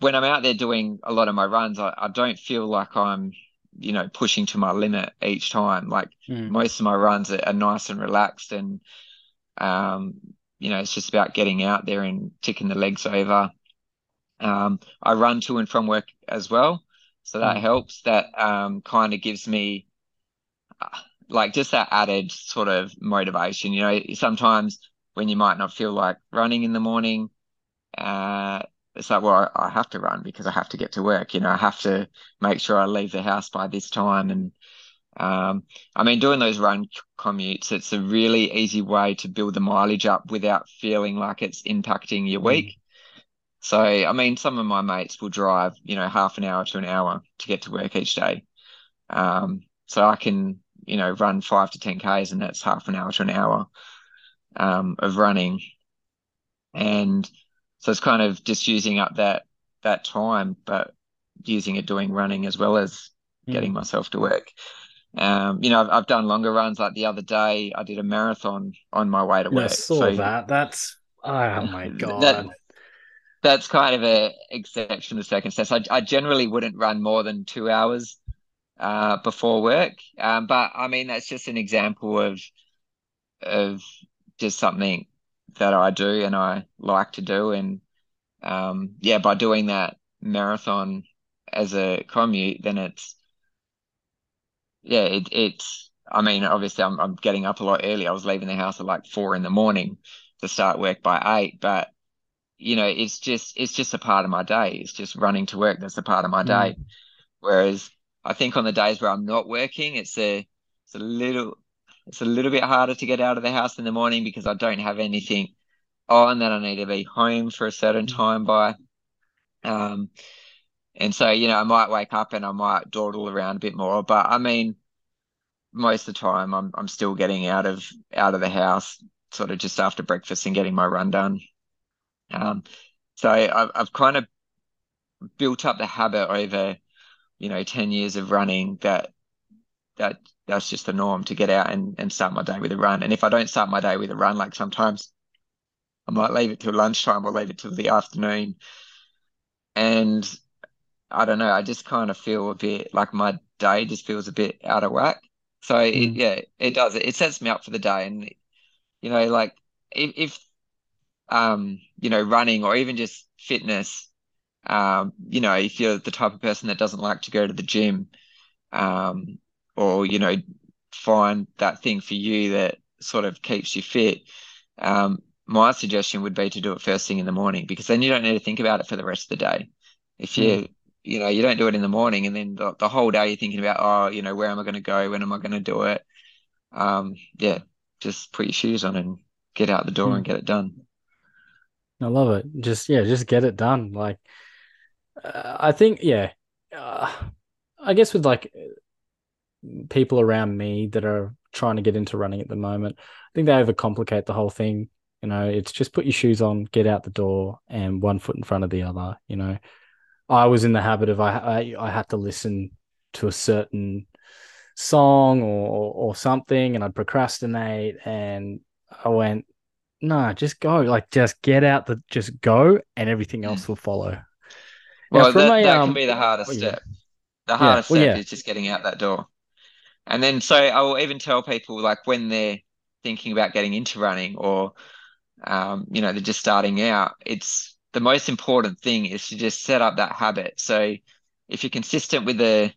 when I'm out there doing a lot of my runs, I, I don't feel like I'm you know, pushing to my limit each time. Like mm. most of my runs are, are nice and relaxed and um, you know, it's just about getting out there and ticking the legs over. Um, I run to and from work as well, so that mm. helps. That um, kind of gives me uh, like just that added sort of motivation. You know, sometimes when you might not feel like running in the morning, uh, it's like, well, I, I have to run because I have to get to work. You know, I have to make sure I leave the house by this time and Um, I mean, doing those run commutes, it's a really easy way to build the mileage up without feeling like it's impacting your week. Mm. So, I mean, some of my mates will drive, you know, half an hour to an hour to get to work each day. Um, so I can, you know, run five to 10 Ks and that's half an hour to an hour um, of running. And so it's kind of just using up that that time, but using it doing running as well as mm. getting myself to work. Um, you know, I've, I've, done longer runs. Like the other day, I did a marathon on my way to work. I saw so, that. That's oh my god. That, that's kind of a exception to circumstance. I, I generally wouldn't run more than two hours uh, before work, um, but I mean that's just an example of of just something that I do and I like to do, and um, yeah, by doing that marathon as a commute, then it's yeah, it, it's. I mean, obviously, I'm I'm getting up a lot early. I was leaving the house at like four in the morning to start work by eight, but you know, it's just it's just a part of my day. It's just running to work. That's a part of my day. Mm. Whereas I think on the days where I'm not working, it's a it's a little it's a little bit harder to get out of the house in the morning because I don't have anything on that I need to be home for a certain mm. time by. Um, and so, you know, I might wake up and I might dawdle around a bit more. But I mean, most of the time I'm I'm still getting out of out of the house sort of just after breakfast and getting my run done. Um, so I've I've kind of built up the habit over, you know, 10 years of running that that that's just the norm to get out and, and start my day with a run. And if I don't start my day with a run, like sometimes I might leave it till lunchtime or leave it till the afternoon. And I don't know. I just kind of feel a bit like my day just feels a bit out of whack. So mm. it, yeah, it does. It, it sets me up for the day, and you know, like if, if um, you know, running or even just fitness, um, you know, if you're the type of person that doesn't like to go to the gym, um, or you know, find that thing for you that sort of keeps you fit, um, my suggestion would be to do it first thing in the morning because then you don't need to think about it for the rest of the day. If you mm you know, you don't do it in the morning and then the, the whole day you're thinking about, oh, you know, where am I going to go? When am I going to do it? Um, yeah, just put your shoes on and get out the door mm. and get it done. I love it. Just, yeah, just get it done. Like, uh, I think, yeah, uh, I guess with like people around me that are trying to get into running at the moment, I think they overcomplicate the whole thing. You know, it's just put your shoes on, get out the door, and one foot in front of the other. You know, I was in the habit of I, I, I had to listen to a certain song or, or, something, and I'd procrastinate, and I went, no, just go, like just get out the, just go, and everything else mm. will follow. Well, that, a, that um, can be the hardest well, step. The hardest yeah, well, step yeah. is just getting out that door. And then, so I will even tell people like when they're thinking about getting into running or, um, you know, they're just starting out, it's the most important thing is to just set up that habit. So if you're consistent with the,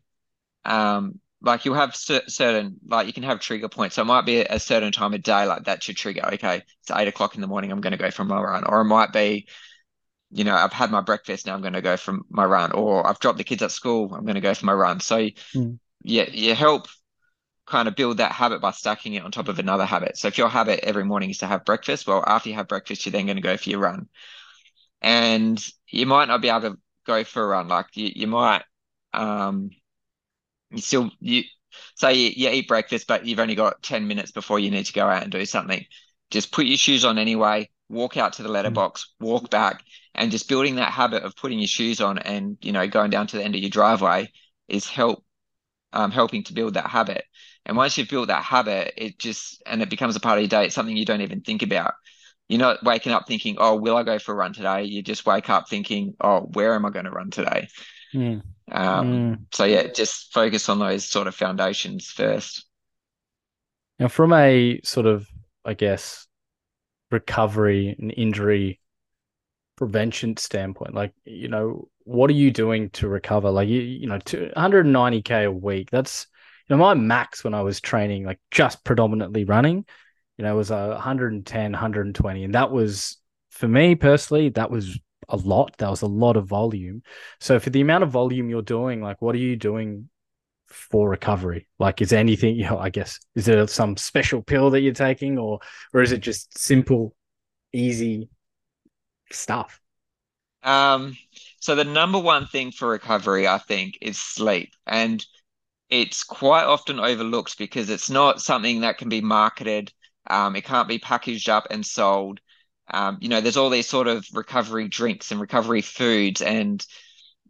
um, like you'll have certain, like you can have trigger points. So it might be a certain time of day, like that's your trigger. Okay, it's eight o'clock in the morning. I'm going to go for my run, or it might be, you know, I've had my breakfast now. I'm going to go for my run, or I've dropped the kids at school. I'm going to go for my run. So mm. yeah, you help kind of build that habit by stacking it on top of another habit. So if your habit every morning is to have breakfast, well, after you have breakfast, you're then going to go for your run and you might not be able to go for a run. Like you, you might, um, you still you say you, you eat breakfast, but you've only got ten minutes before you need to go out and do something. Just put your shoes on anyway. Walk out to the letterbox, mm. walk back, and just building that habit of putting your shoes on and you know going down to the end of your driveway is help um, helping to build that habit. And once you've built that habit, it just and it becomes a part of your day. It's something you don't even think about you're not waking up thinking, oh, will I go for a run today? You just wake up thinking, oh, where am I going to run today? Mm. Um, mm. So, yeah, just focus on those sort of foundations first. Now, from a sort of, I guess, recovery and injury prevention standpoint, like, you know, what are you doing to recover? Like, you, you know, 190K a week, that's, you know, my max when I was training, like just predominantly running you know, was a 110, 120. And that was, for me personally, that was a lot. That was a lot of volume. So for the amount of volume you're doing, like, what are you doing for recovery? Like, is anything, you know, I guess, is there some special pill that you're taking or, or is it just simple, easy stuff? Um, so the number one thing for recovery, I think, is sleep. And it's quite often overlooked because it's not something that can be marketed. Um, it can't be packaged up and sold. Um, you know, there's all these sort of recovery drinks and recovery foods and,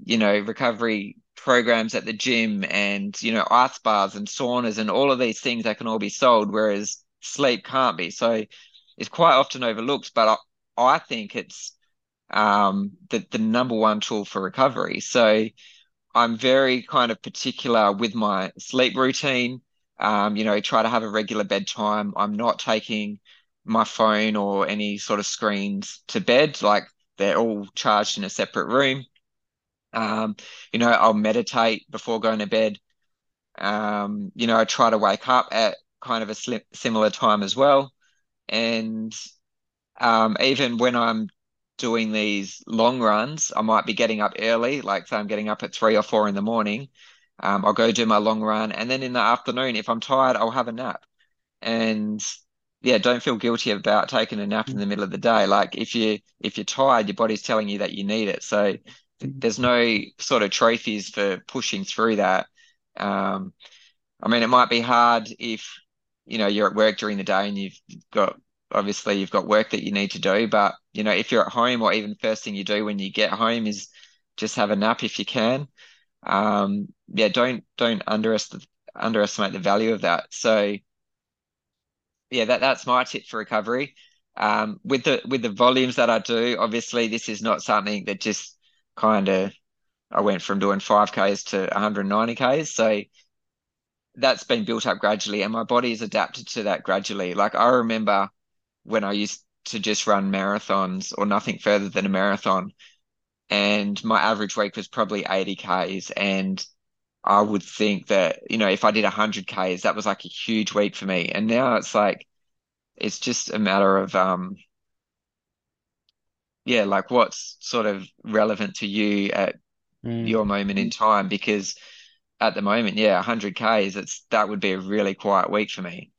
you know, recovery programs at the gym and, you know, ice bars and saunas and all of these things that can all be sold, whereas sleep can't be. So it's quite often overlooked, but I, I think it's um, the, the number one tool for recovery. So I'm very kind of particular with my sleep routine. Um, you know, try to have a regular bedtime. I'm not taking my phone or any sort of screens to bed. Like they're all charged in a separate room. Um, you know, I'll meditate before going to bed. Um, you know, I try to wake up at kind of a similar time as well. And um, even when I'm doing these long runs, I might be getting up early, like say I'm getting up at three or four in the morning. Um, I'll go do my long run, and then in the afternoon, if I'm tired, I'll have a nap. And yeah, don't feel guilty about taking a nap in the middle of the day. Like if you if you're tired, your body's telling you that you need it. So there's no sort of trophies for pushing through that. Um, I mean, it might be hard if you know you're at work during the day and you've got obviously you've got work that you need to do but you know if you're at home or even first thing you do when you get home is just have a nap if you can. Um yeah don't don't underestimate underestimate the value of that. So yeah that that's my tip for recovery. Um with the with the volumes that I do obviously this is not something that just kind of I went from doing 5Ks to 190Ks so that's been built up gradually and my body has adapted to that gradually. Like I remember when I used to just run marathons or nothing further than a marathon. And my average week was probably 80 Ks. And I would think that, you know, if I did 100 Ks, that was like a huge week for me. And now it's like, it's just a matter of, um, yeah, like what's sort of relevant to you at mm. your moment in time. Because at the moment, yeah, 100 Ks, it's that would be a really quiet week for me.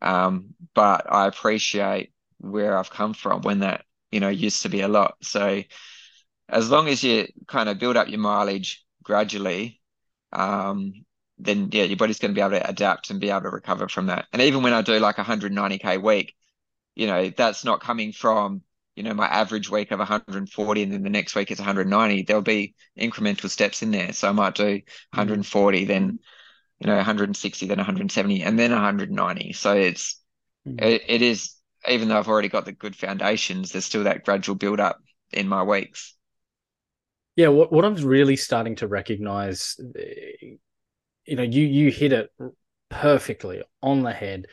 Um, but I appreciate where I've come from when that, you know, used to be a lot. So as long as you kind of build up your mileage gradually, um, then yeah, your body's going to be able to adapt and be able to recover from that. And even when I do like 190k week, you know, that's not coming from, you know, my average week of 140 and then the next week is 190. There'll be incremental steps in there. So I might do 140, mm-hmm. then you know 160 then 170 and then 190 so it's mm. it, it is even though i've already got the good foundations there's still that gradual build up in my weeks. Yeah what, what i'm really starting to recognize you know you you hit it perfectly on the head.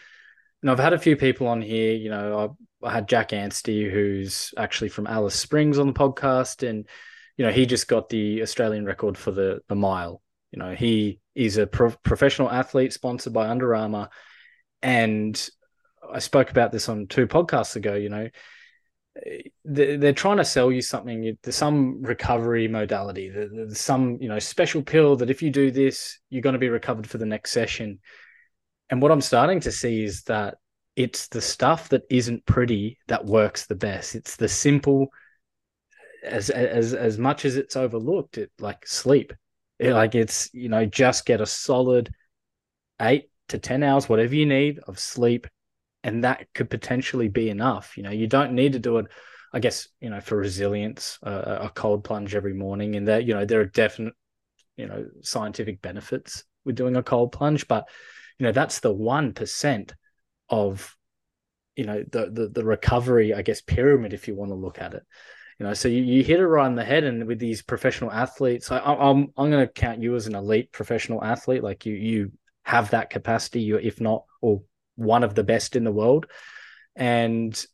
And i've had a few people on here you know i, I had jack anstey who's actually from alice springs on the podcast and you know he just got the australian record for the the mile you know, he is a pro- professional athlete sponsored by Under Armour. And I spoke about this on two podcasts ago. You know, they're trying to sell you something. Some recovery modality. Some, you know, special pill that if you do this, you're going to be recovered for the next session. And what I'm starting to see is that it's the stuff that isn't pretty that works the best. It's the simple, as as as much as it's overlooked. It like sleep like it's you know just get a solid eight to ten hours, whatever you need of sleep, and that could potentially be enough. You know, you don't need to do it. I guess you know for resilience, uh, a cold plunge every morning, and that you know there are definite you know scientific benefits with doing a cold plunge, but you know that's the one percent of you know the, the the recovery, I guess pyramid if you want to look at it you know so you, you hit it right on the head and with these professional athletes I, i'm i'm going to count you as an elite professional athlete. Like you you have that capacity. You're if not or one of the best in the world. And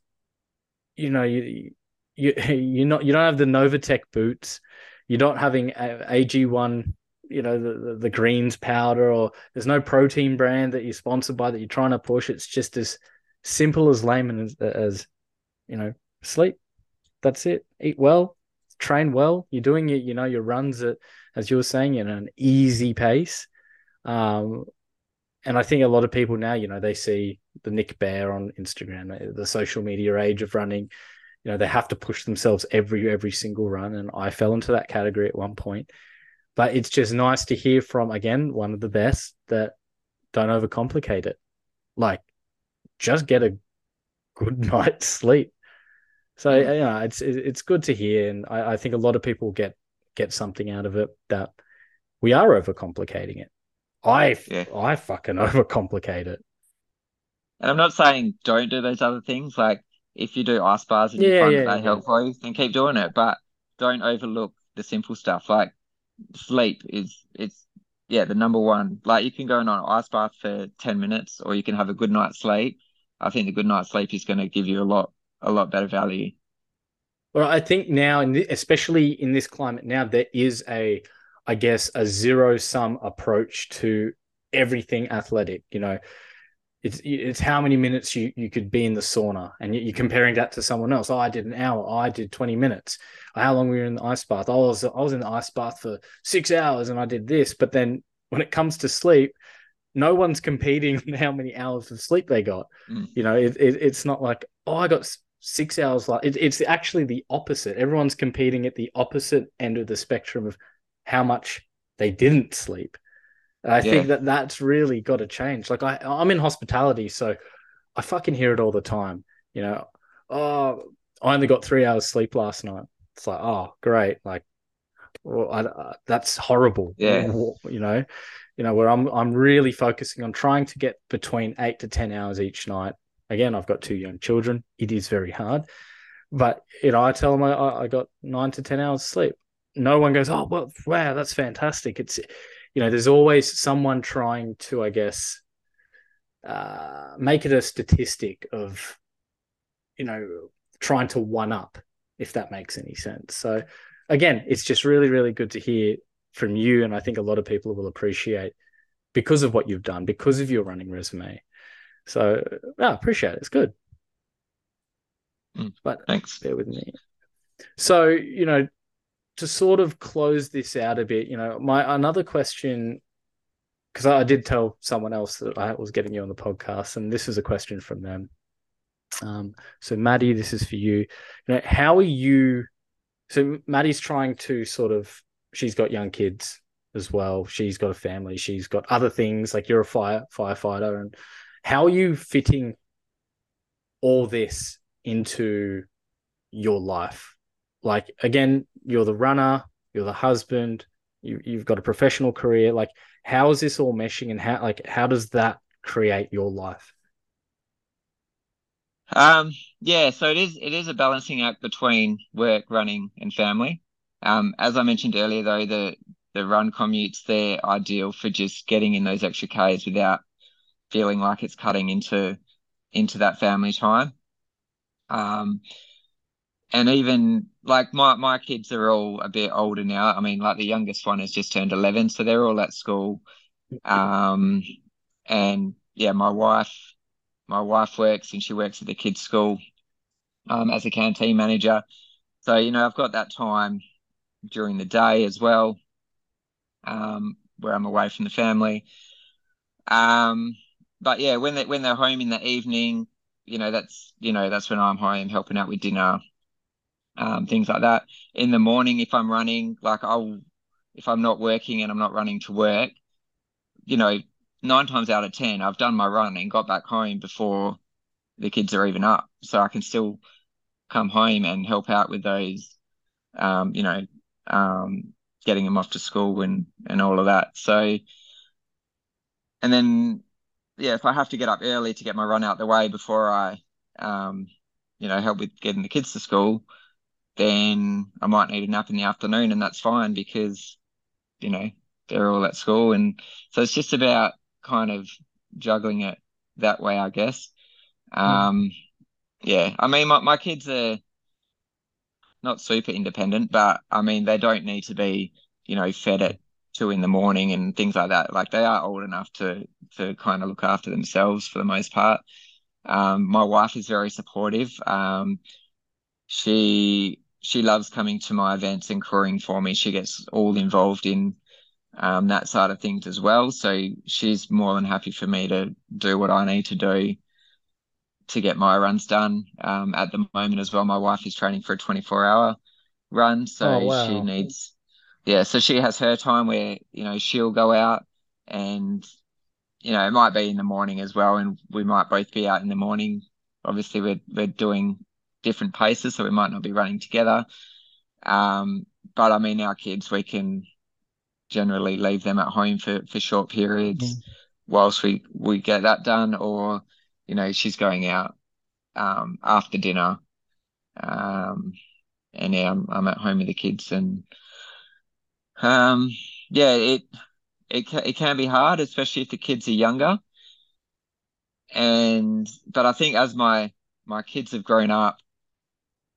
you know you you you're not you don't have the NormaTec boots. You're not having ag1 you know the, the, the greens powder or there's no protein brand that you're sponsored by that you're trying to push. It's just as simple as layman as, as you know sleep that's it. Eat well, train well. You're doing it, you know, your runs at, as you were saying, in an easy pace. Um, and I think a lot of people now, you know, they see the Nick Bare on Instagram, the social media age of running. You know, they have to push themselves every every single run, and I fell into that category at one point. But it's just nice to hear from again one of the best that don't overcomplicate it. Like, just get a good night's sleep. So you know, it's it's good to hear, and I, I think a lot of people get get something out of it that we are overcomplicating it. I yeah. I fucking overcomplicate it. And I'm not saying don't do those other things. Like if you do ice bars and yeah, you find yeah, that yeah. help for you, then keep doing it. But don't overlook the simple stuff. Like sleep is it's yeah the number one. Like you can go on an ice bath for ten minutes, or you can have a good night's sleep. I think the good night's sleep is going to give you a lot a lot better value. Well, I think now, especially in this climate now, there is a I guess, a zero sum approach to everything athletic. You know, it's it's how many minutes you you could be in the sauna, and you're comparing that to someone else. Oh, I did an hour. Oh, I did twenty minutes. How long were you in the ice bath? Oh, I was I was in the ice bath for six hours, and I did this. But then when it comes to sleep, no one's competing on how many hours of sleep they got. Mm. You know, it, it, it's not like oh, I got six hours. Like it, it's actually the opposite. Everyone's competing at the opposite end of the spectrum of how much they didn't sleep. And I yeah. think that that's really got to change. Like I, I'm in hospitality, so I fucking hear it all the time. You know, oh, I only got three hours sleep last night. It's like, oh, great. Like, well, I, uh, that's horrible. Yeah. You know, you know where I'm. I'm really focusing on trying to get between eight to ten hours each night. Again, I've got two young children. It is very hard, but you know, I tell them I, I got nine to ten hours sleep no one goes, oh, well, wow, that's fantastic. It's, you know, there's always someone trying to, I guess, uh, make it a statistic of, you know, trying to one up, if that makes any sense. So, again, it's just really, really good to hear from you. And I think a lot of people will appreciate because of what you've done, because of your running resume. So, I appreciate it. It's good. Mm, but thanks. Bear with me. So, you know, to sort of close this out a bit, you know, my another question, because I, I did tell someone else that I was getting you on the podcast, and this is a question from them. Um, so Maddie, this is for you. You know, how are you? So Maddie's trying to sort of. She's got young kids as well. She's got a family. She's got other things. Like you're a fire firefighter, and how are you fitting all this into your life? Like again, you're the runner, you're the husband, you, you've got a professional career. Like, how is this all meshing, and how like how does that create your life? Um, yeah, so it is it is a balancing act between work, running, and family. Um, as I mentioned earlier, though, the the run commutes they're ideal for just getting in those extra k's without feeling like it's cutting into into that family time. Um, and even like my my kids are all a bit older now. I mean, like the youngest one has just turned eleven, so they're all at school. Um, and yeah, my wife, my wife works and she works at the kids' school, um, as a canteen manager. So you know, I've got that time during the day as well, um, where I'm away from the family. Um, but yeah, when they when they're home in the evening, you know, that's you know that's when I'm home helping out with dinner um, things like that. In the morning, if I'm running, like I'll, if I'm not working and I'm not running to work, you know, nine times out of 10, I've done my run and got back home before the kids are even up. So I can still come home and help out with those, um, you know, um, getting them off to school and, and all of that. So, and then, yeah, if I have to get up early to get my run out the way before I, um, you know, help with getting the kids to school, then I might need a nap in the afternoon, and that's fine because you know they're all at school, and so it's just about kind of juggling it that way, I guess. Um. Yeah, I mean, my my kids are not super independent, but I mean, they don't need to be, you know, fed at two in the morning and things like that. Like they are old enough to to kind of look after themselves for the most part. Um, my wife is very supportive. Um, she she loves coming to my events and crewing for me. She gets all involved in um, that side of things as well. So she's more than happy for me to do what I need to do to get my runs done. Um, at the moment as well, my wife is training for a 24 hour run, so Oh, wow. she needs, yeah. So she has her time where you know she'll go out, and you know it might be in the morning as well, and we might both be out in the morning. Obviously, we're we're doing different paces, so we might not be running together. Um, but I mean, our kids, we can generally leave them at home for for short periods Mm. whilst we we get that done, or you know she's going out um, after dinner, um, and yeah, I'm, I'm at home with the kids, and um, yeah, it it can, it can be hard, especially if the kids are younger. And but I think as my my kids have grown up,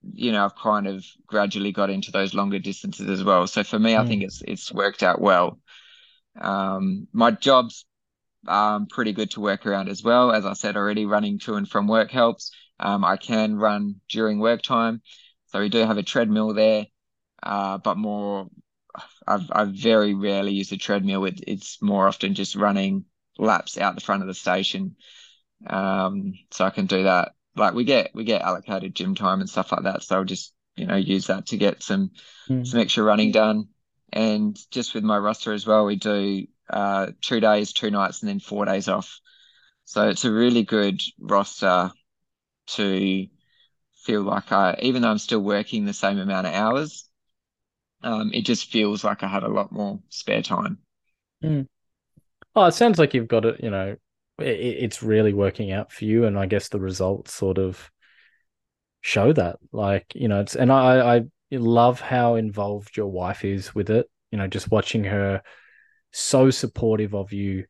you know, I've kind of gradually got into those longer distances as well. So for me, I Mm. think it's it's worked out well. Um, my job's um, pretty good to work around as well. As I said already, running to and from work helps. Um, I can run during work time, so we do have a treadmill there, uh, but more. I've I very rarely use a treadmill. It, it's more often just running laps out the front of the station, um, so I can do that. Like we get we get allocated gym time and stuff like that, so I'll just you know use that to get some Mm. some extra running done. And just with my roster as well, we do uh, two days, two nights, and then four days off. So it's a really good roster to feel like I, even though I'm still working the same amount of hours, um, it just feels like I have a lot more spare time. Oh, it sounds like you've got it, you know, it, it's really working out for you. And I guess the results sort of show that. Like, you know, it's, and I, I love how involved your wife is with it, you know, just watching her so supportive of you,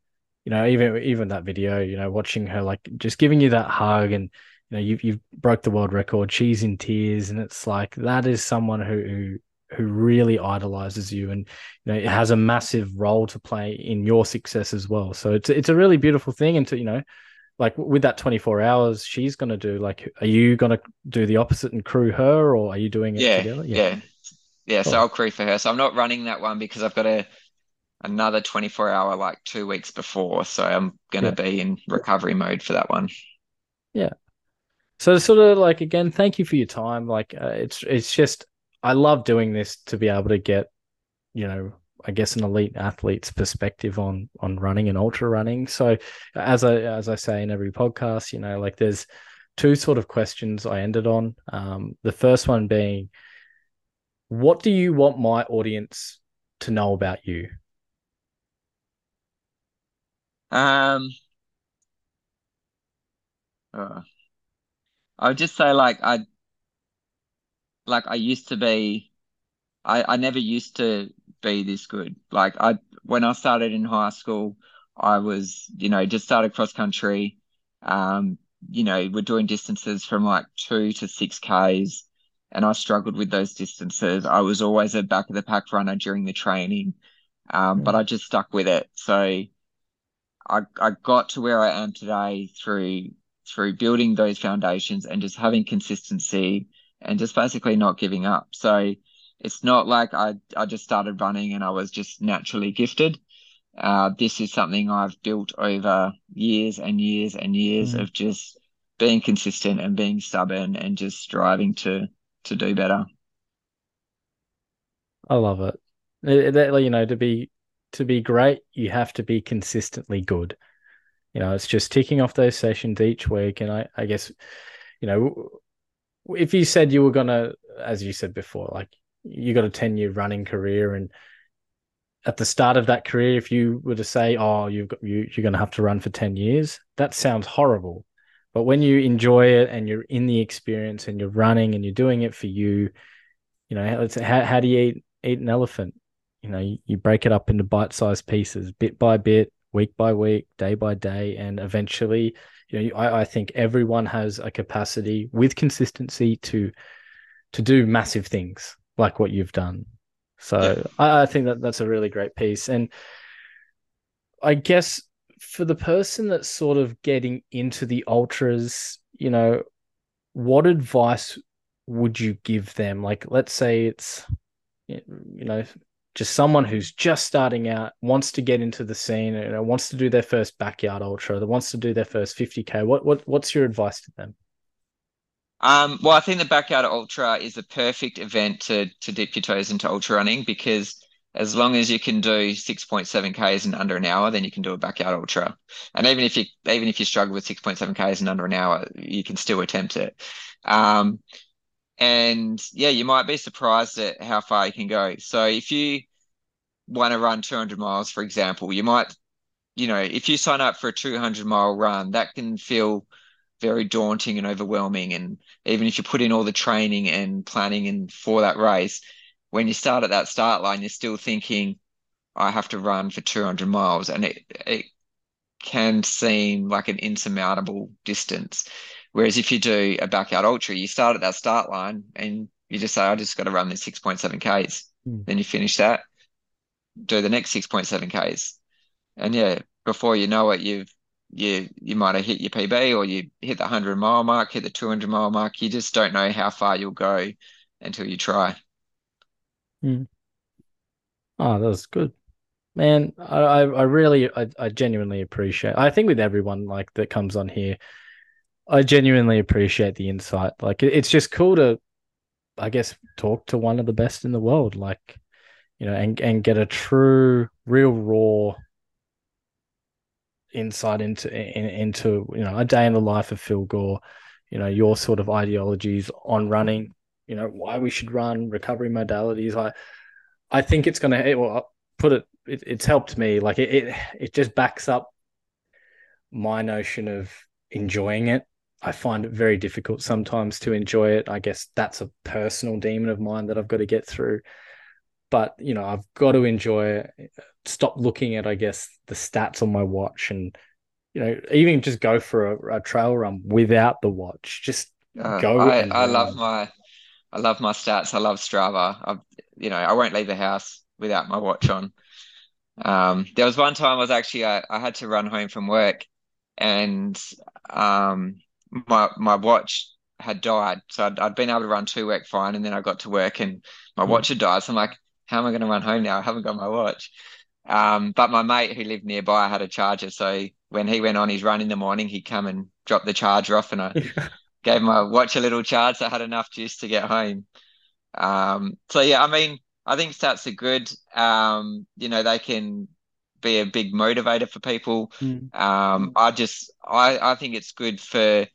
you know, even, even that video, you know, watching her like just giving you that hug and, you know, you've, you've broke the world record, she's in tears. And it's like, that is someone who, who, who really idolizes you and you know it has a massive role to play in your success as well so it's it's a really beautiful thing and to you know like with that 24 hours she's going to do like are you going to do the opposite and crew her or are you doing it Yeah, together yeah, yeah. So Cool. I'll crew for her. So I'm not running that one because I've got a another 24 hour like two weeks before. So I'm gonna be in recovery mode for that one. Yeah. So sort of like again thank you for your time like uh, it's it's just i love doing this to be able to get you know i guess an elite athlete's perspective on on running and ultra running. So as i as i say in every podcast you know like there's two sort of questions i ended on. Um the first one being what do you want my audience to know about you? Um, uh, I would just say like I like I used to be I, I never used to be this good. Like I when I started in high school, I was, you know, just started cross country. Um, you know, we're doing distances from like two to six Ks and I struggled with those distances. I was always a back of the pack runner during the training. Um, but I just stuck with it. So I I got to where I am today through through building those foundations and just having consistency and just basically not giving up. So it's not like I I just started running and I was just naturally gifted. Uh, this is something I've built over years and years and years Mm. of just being consistent and being stubborn and just striving to to do better. I love it. It- that, you know, to be to be great, you have to be consistently good. You know, it's just ticking off those sessions each week. And I, I guess, you know, if you said you were gonna, as you said before, like you got a 10 year running career and at the start of that career, if you were to say, oh, you've got you you're gonna have to run for 10 years, that sounds horrible. But when you enjoy it and you're in the experience and you're running and you're doing it for you, you know, how, how do you eat, eat an elephant? You know, you, you break it up into bite-sized pieces, bit by bit, week by week, day by day, and eventually, you know, I, I think everyone has a capacity with consistency to to do massive things like what you've done. So I, I think that that's a really great piece, and I guess for the person that's sort of getting into the ultras, you know, what advice would you give them? Like, let's say it's, you know, just someone who's just starting out, wants to get into the scene, you know, wants to do their first backyard ultra, that wants to do their first 50k, what what what's your advice to them? Um, well, I think the backyard ultra is the perfect event to to dip your toes into ultra running because as long as you can do 6.7 k's in under an hour, then you can do a backyard ultra. And even if you even if you struggle with 6.7 k's in under an hour, you can still attempt it. Um, and yeah, you might be surprised at how far you can go. So if you want to run 200 miles, for example, you might, you know, if you sign up for a 200 mile run, that can feel very daunting and overwhelming. And even if you put in all the training and planning and for that race, when you start at that start line, you're still thinking, I have to run for 200 miles. And it, it can seem like an insurmountable distance. Whereas if you do a backyard ultra, you start at that start line and you just say, I just got to run this 6.7 Ks. Mm. Then you finish that, do the next 6.7 Ks. And yeah, before you know it, you've you you might have hit your PB or you hit the 100 mile mark, hit the 200 mile mark. You just don't know how far you'll go until you try. Mm. Oh, that was good. Man, I, I really, I, I genuinely appreciate. I think with everyone like that comes on here, I genuinely appreciate the insight. Like it's just cool to, I guess, talk to one of the best in the world. Like, you know, and and get a true, real, raw insight into in, into you know a day in the life of Phil Gore. You know your sort of ideologies on running. You know why we should run recovery modalities. I I think it's going to well put it, it. It's helped me. Like it, it it just backs up my notion of enjoying it I find it very difficult sometimes to enjoy it. I guess that's a personal demon of mine that I've got to get through. But you know, I've got to enjoy it. Stop looking at, I guess, the stats on my watch, and you know, even just go for a, a trail run without the watch. Just uh, go. I, I love my, I love my stats. I love Strava. I, you know, I won't leave the house without my watch on. Um, there was one time I was actually I, I had to run home from work, and um, my my watch had died. So I'd, I'd been able to run to work fine, and then I got to work and my mm. watch had died. So I'm like, how am I going to run home now? I haven't got my watch. Um, but my mate who lived nearby had a charger, so when he went on his run in the morning, he'd come and drop the charger off, and I gave my watch a little charge. So I had enough juice to get home. Um, so yeah, I mean, I think stats are good. Um, you know, they can be a big motivator for people. Mm. Um, I just, I, I think it's good for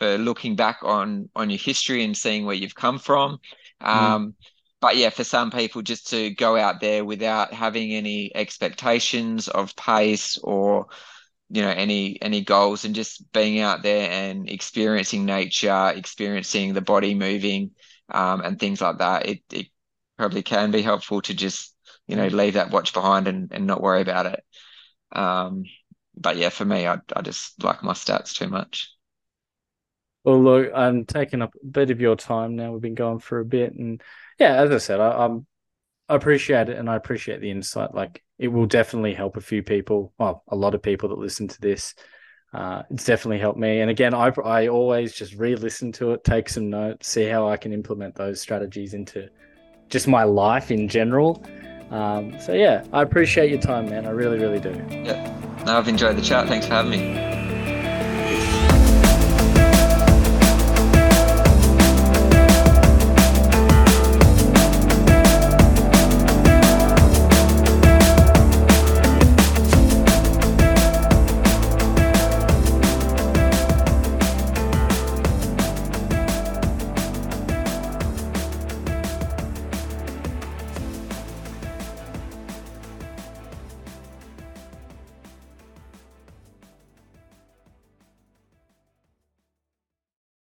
for looking back on on your history and seeing where you've come from. Mm. Um, mm. But yeah, for some people, just to go out there without having any expectations of pace or you know any any goals and just being out there and experiencing nature, experiencing the body moving um, and things like that, it, it probably can be helpful to just you know leave that watch behind and, and not worry about it. Um, but yeah, for me, I I just like my stats too much. Well, look, I'm taking up a bit of your time now. We've been going for a bit, and yeah, as I said, I, I'm I appreciate it, and I appreciate the insight. Like, it will definitely help a few people, well, a lot of people that listen to this. Uh, it's definitely helped me. And again, I I always just re-listen to it, take some notes, see how I can implement those strategies into just my life in general. Um, so yeah, I appreciate your time, man. I really, really do. Yeah, no, I've enjoyed the chat. Thanks for having me.